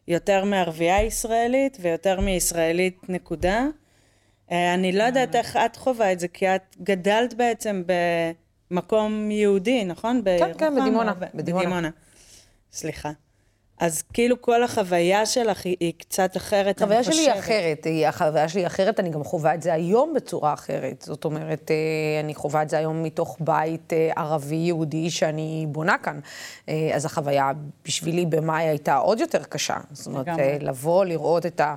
יותר מערבייה ישראלית ויותר מישראלית נקודה. אה, אני לא יודעת איך את חווה את זה, כי את גדלת בעצם במקום יהודי, נכון? כן, כן, בדימונה. בדימונה. סליחה. אז כאילו כל החוויה שלך היא, היא קצת אחרת, אני חושבת. החוויה שלי היא אחרת, היא, החוויה שלי היא אחרת, אני גם חווה את זה היום בצורה אחרת. זאת אומרת, אה, אני חווה את זה היום מתוך בית אה, ערבי-יהודי שאני בונה כאן. אה, אז החוויה בשבילי במאי הייתה עוד יותר קשה. זאת אומרת, לגמרי. לבוא, לראות את ה...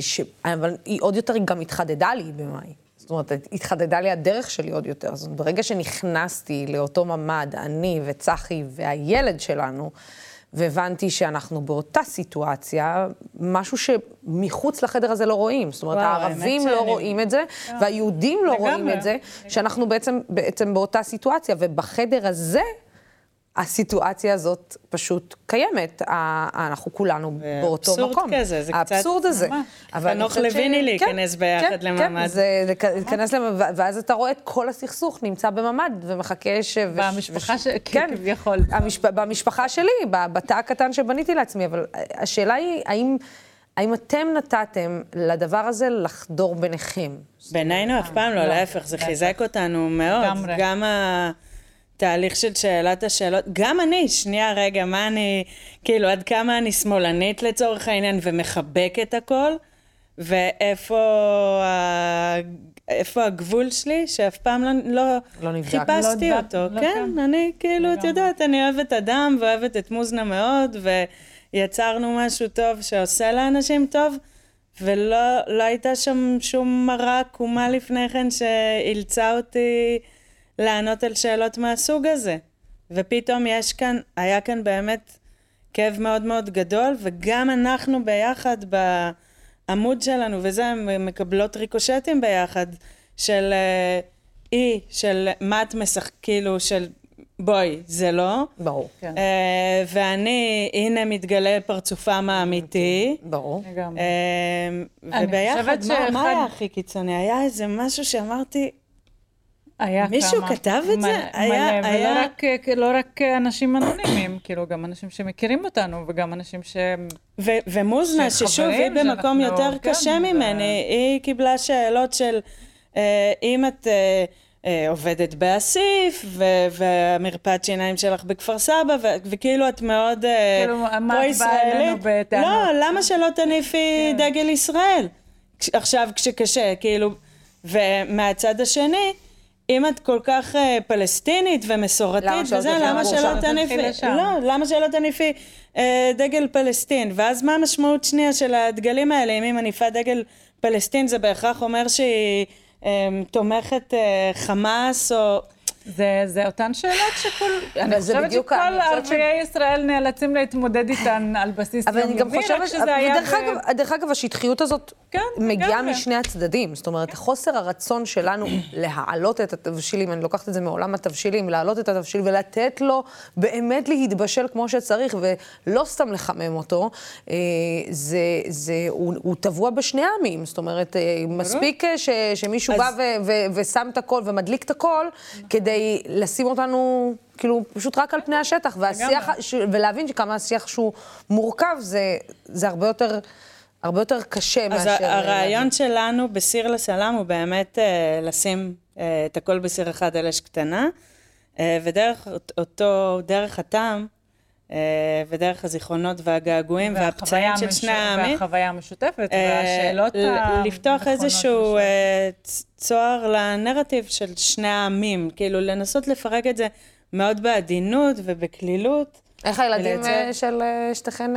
ש... אבל היא עוד יותר גם התחדדה לי במאי. זאת אומרת, התחדדה לי הדרך שלי עוד יותר. זאת אומרת, ברגע שנכנסתי לאותו ממ"ד, אני וצחי והילד שלנו, והבנתי שאנחנו באותה סיטואציה, משהו שמחוץ לחדר הזה לא רואים. זאת אומרת, וואו, הערבים לא רואים את זה, והיהודים לא רואים את זה, שאנחנו בעצם, בעצם באותה סיטואציה, ובחדר הזה... הסיטואציה הזאת פשוט קיימת, אנחנו כולנו באותו מקום. אבסורד כזה, זה קצת... האבסורד הזה. חנוך לויני להיכנס ביחד כן, לממ"ד. כן, זה להיכנס לממ"ד, ואז אתה רואה את כל הסכסוך נמצא בממ"ד ומחכה ש... במשפחה ש... כן, כביכול. במשפחה שלי, בתא הקטן שבניתי לעצמי, אבל השאלה היא, האם... האם אתם נתתם לדבר הזה לחדור ביניכם? בינינו אף פעם לא, לא להפך, זה חיזק אותנו מאוד. גם ה... תהליך של שאלת השאלות, גם אני, שנייה רגע, מה אני, כאילו עד כמה אני שמאלנית לצורך העניין ומחבקת הכל, ואיפה ה... איפה הגבול שלי, שאף פעם לא, לא, לא נבדק. חיפשתי לא אותו. לא כן, כאן. אני כאילו, את יודעת, אני אוהבת אדם ואוהבת את מוזנה מאוד, ויצרנו משהו טוב שעושה לאנשים טוב, ולא לא הייתה שם שום מראה עקומה לפני כן שאילצה אותי לענות על שאלות מהסוג הזה. ופתאום יש כאן, היה כאן באמת כאב מאוד מאוד גדול, וגם אנחנו ביחד בעמוד שלנו, וזה, מקבלות ריקושטים ביחד, של אה, אי, של מה את משחק, כאילו, של בואי, זה לא. ברור. כן. Uh, ואני, הנה מתגלה פרצופם האמיתי. ברור. לגמרי. Uh, וביחד, מה, מה היה הכי קיצוני? היה איזה משהו שאמרתי, היה מישהו כמה. כתב את זה? מלא, היה, מלא, היה... ולא רק, לא רק אנשים אנונימיים, [clears throat] כאילו, גם אנשים שמכירים אותנו, וגם אנשים ש... ו- ומוזנה, ששוב, היא במקום יותר כן, קשה ממני, היא קיבלה שאלות של, אה, אם את... אה, אה, עובדת באסיף, ו- והמרפאת שיניים שלך בכפר סבא, ו- וכאילו את מאוד אה, כאילו, אלינו בטענות? לא, למה שלא תניפי כן. דגל ישראל? עכשיו כשקשה, כאילו, ומהצד השני, אם את כל כך uh, פלסטינית ומסורתית וזה, למה שלא תניפי, לא, למה שלא תניפי uh, דגל פלסטין? ואז מה המשמעות שנייה של הדגלים האלה? אם היא מניפה דגל פלסטין זה בהכרח אומר שהיא um, תומכת uh, חמאס או... זה, זה אותן שאלות שכל... אני חושבת שכל ערביי ישראל נאלצים להתמודד איתן על בסיס אני גם חושבת, שזה היה... ודרך אגב, דרך אגב, השטחיות הזאת כן, מגיעה משני הצדדים. זאת אומרת, חוסר הרצון שלנו להעלות את התבשילים, אני לוקחת את זה מעולם התבשילים, להעלות את התבשיל ולתת לו באמת להתבשל כמו שצריך, ולא סתם לחמם אותו, אה, זה, זה, הוא, הוא טבוע בשני העמים. זאת אומרת, אה, מספיק ש, שמישהו אז... בא ו, ו, ושם את הכל ומדליק את הכל, כדי כדי לשים אותנו, כאילו, פשוט רק על פני השטח, והשיח, ש, ולהבין שכמה השיח שהוא מורכב, זה, זה הרבה יותר... הרבה יותר קשה אז מאשר... אה, הרעיון שלנו בסיר לסלם הוא באמת אה, לשים אה, את הכל בסיר אחד על אש קטנה, אה, ודרך אותו, דרך הטעם, ודרך הזיכרונות והגעגועים והפצעים של שני העמים, והחוויה המשותפת, אה, והשאלות הנכונות. לפתוח איזשהו. אה, צוהר לנרטיב של שני העמים, כאילו לנסות לפרק את זה מאוד בעדינות ובקלילות. איך הילדים אה, של אה, שתיכן...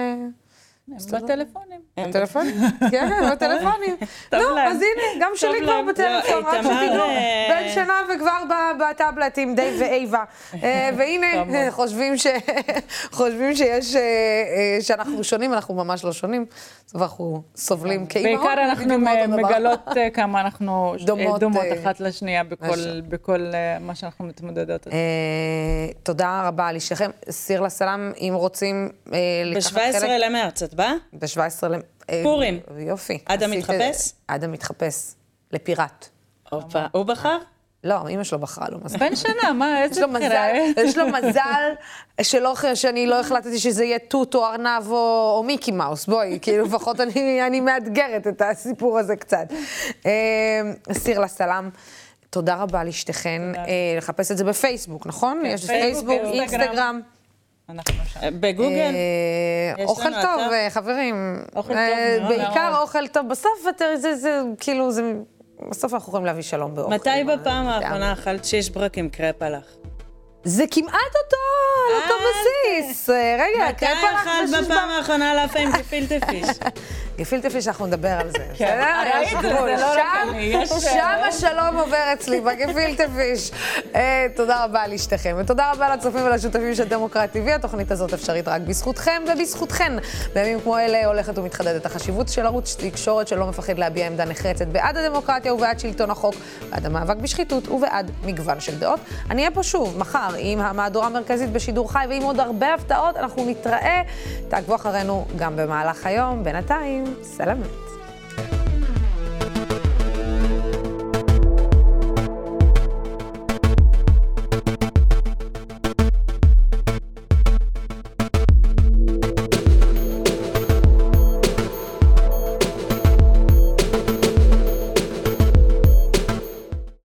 הם בטלפונים. בטלפונים? כן, בטלפונים. [laughs] טוב נו, להם. אז הנה, גם שלי כבר. בטלפון, לא, רק שתדעו, אה, בן שנה וכבר בטאבלט עם די ואיבה. אה, והנה. [laughs] חושבים ש- חושבים שיש, אה, שאנחנו שונים, אנחנו ממש לא שונים. בסוף אנחנו סובלים כאימהות. בעיקר אנחנו. מגלות כמה אנחנו [laughs] דומות, אחת לשנייה בכל- מה שאנחנו מתמודדות. תודה רבה על אישכם. סיר לסלם, אם רוצים לקחת ב-17 חלק... למרץ, את באה? ב-17 ל... אה, פורים. יופי. אדם מתחפש? אדם מתחפש. לפיראט. הופה. הוא בחר? לא, אמא שלו בחרה לו מזל. בן שנה, מה, [laughs] יש איזה בחירה? [laughs] יש לו מזל שלא, שאני לא החלטתי שזה יהיה תות או ארנב או, או מיקי מאוס. בואי, [laughs] כאילו לפחות אני, אני מאתגרת את הסיפור הזה קצת. אה, סיר לסלם. תודה רבה לשתיכן, אה, לחפש את זה בפייסבוק, נכון? יש פייסבוק, פייסבוק, אינסטגרם. אנחנו שם. אה, בגוגל? אה, אוכל טוב? אה, חברים. אוכל אה, טוב. בעיקר מאוד. אוכל טוב. בסוף, אתה- זה, זה, כאילו, זה... בסוף אנחנו יכולים להביא שלום באוכל. מתי אה, בפעם אתה- האחרונה אכלת שישברק עם קרפה לך? זה כמעט אותו, על אותו אל בסיס. אה, רגע, מתי קרפה לך אכלת ושישבק. בפעם האחרונה לאפה עם גפילטה [laughs] פיש? גפילטה פיש, אנחנו נדבר על זה. כן, בסדר? יש גבול. שם- השלום עובר אצלי, בגפילטה פיש. אה, תודה רבה על אשתכם, ותודה רבה לצופים ולשותפים של דמוקרט TV. התוכנית הזאת אפשרית רק בזכותכם ובזכותכן. בימים כמו אלה הולכת ומתחדדת החשיבות של ערוץ תקשורת שלא מפחד להביע עמדה נחרצת בעד הדמוקרטיה ובעד שלטון החוק, בעד המאבק בשחיתות ובעד מגוון של דעות. אני אהיה פה שוב, מחר, עם המהדורה המרכזית בשידור חי ועם עוד הרבה הפתעות. אנחנו נתראה. תעקבו אחרינו גם במהלך היום. בינתיים, סלמת.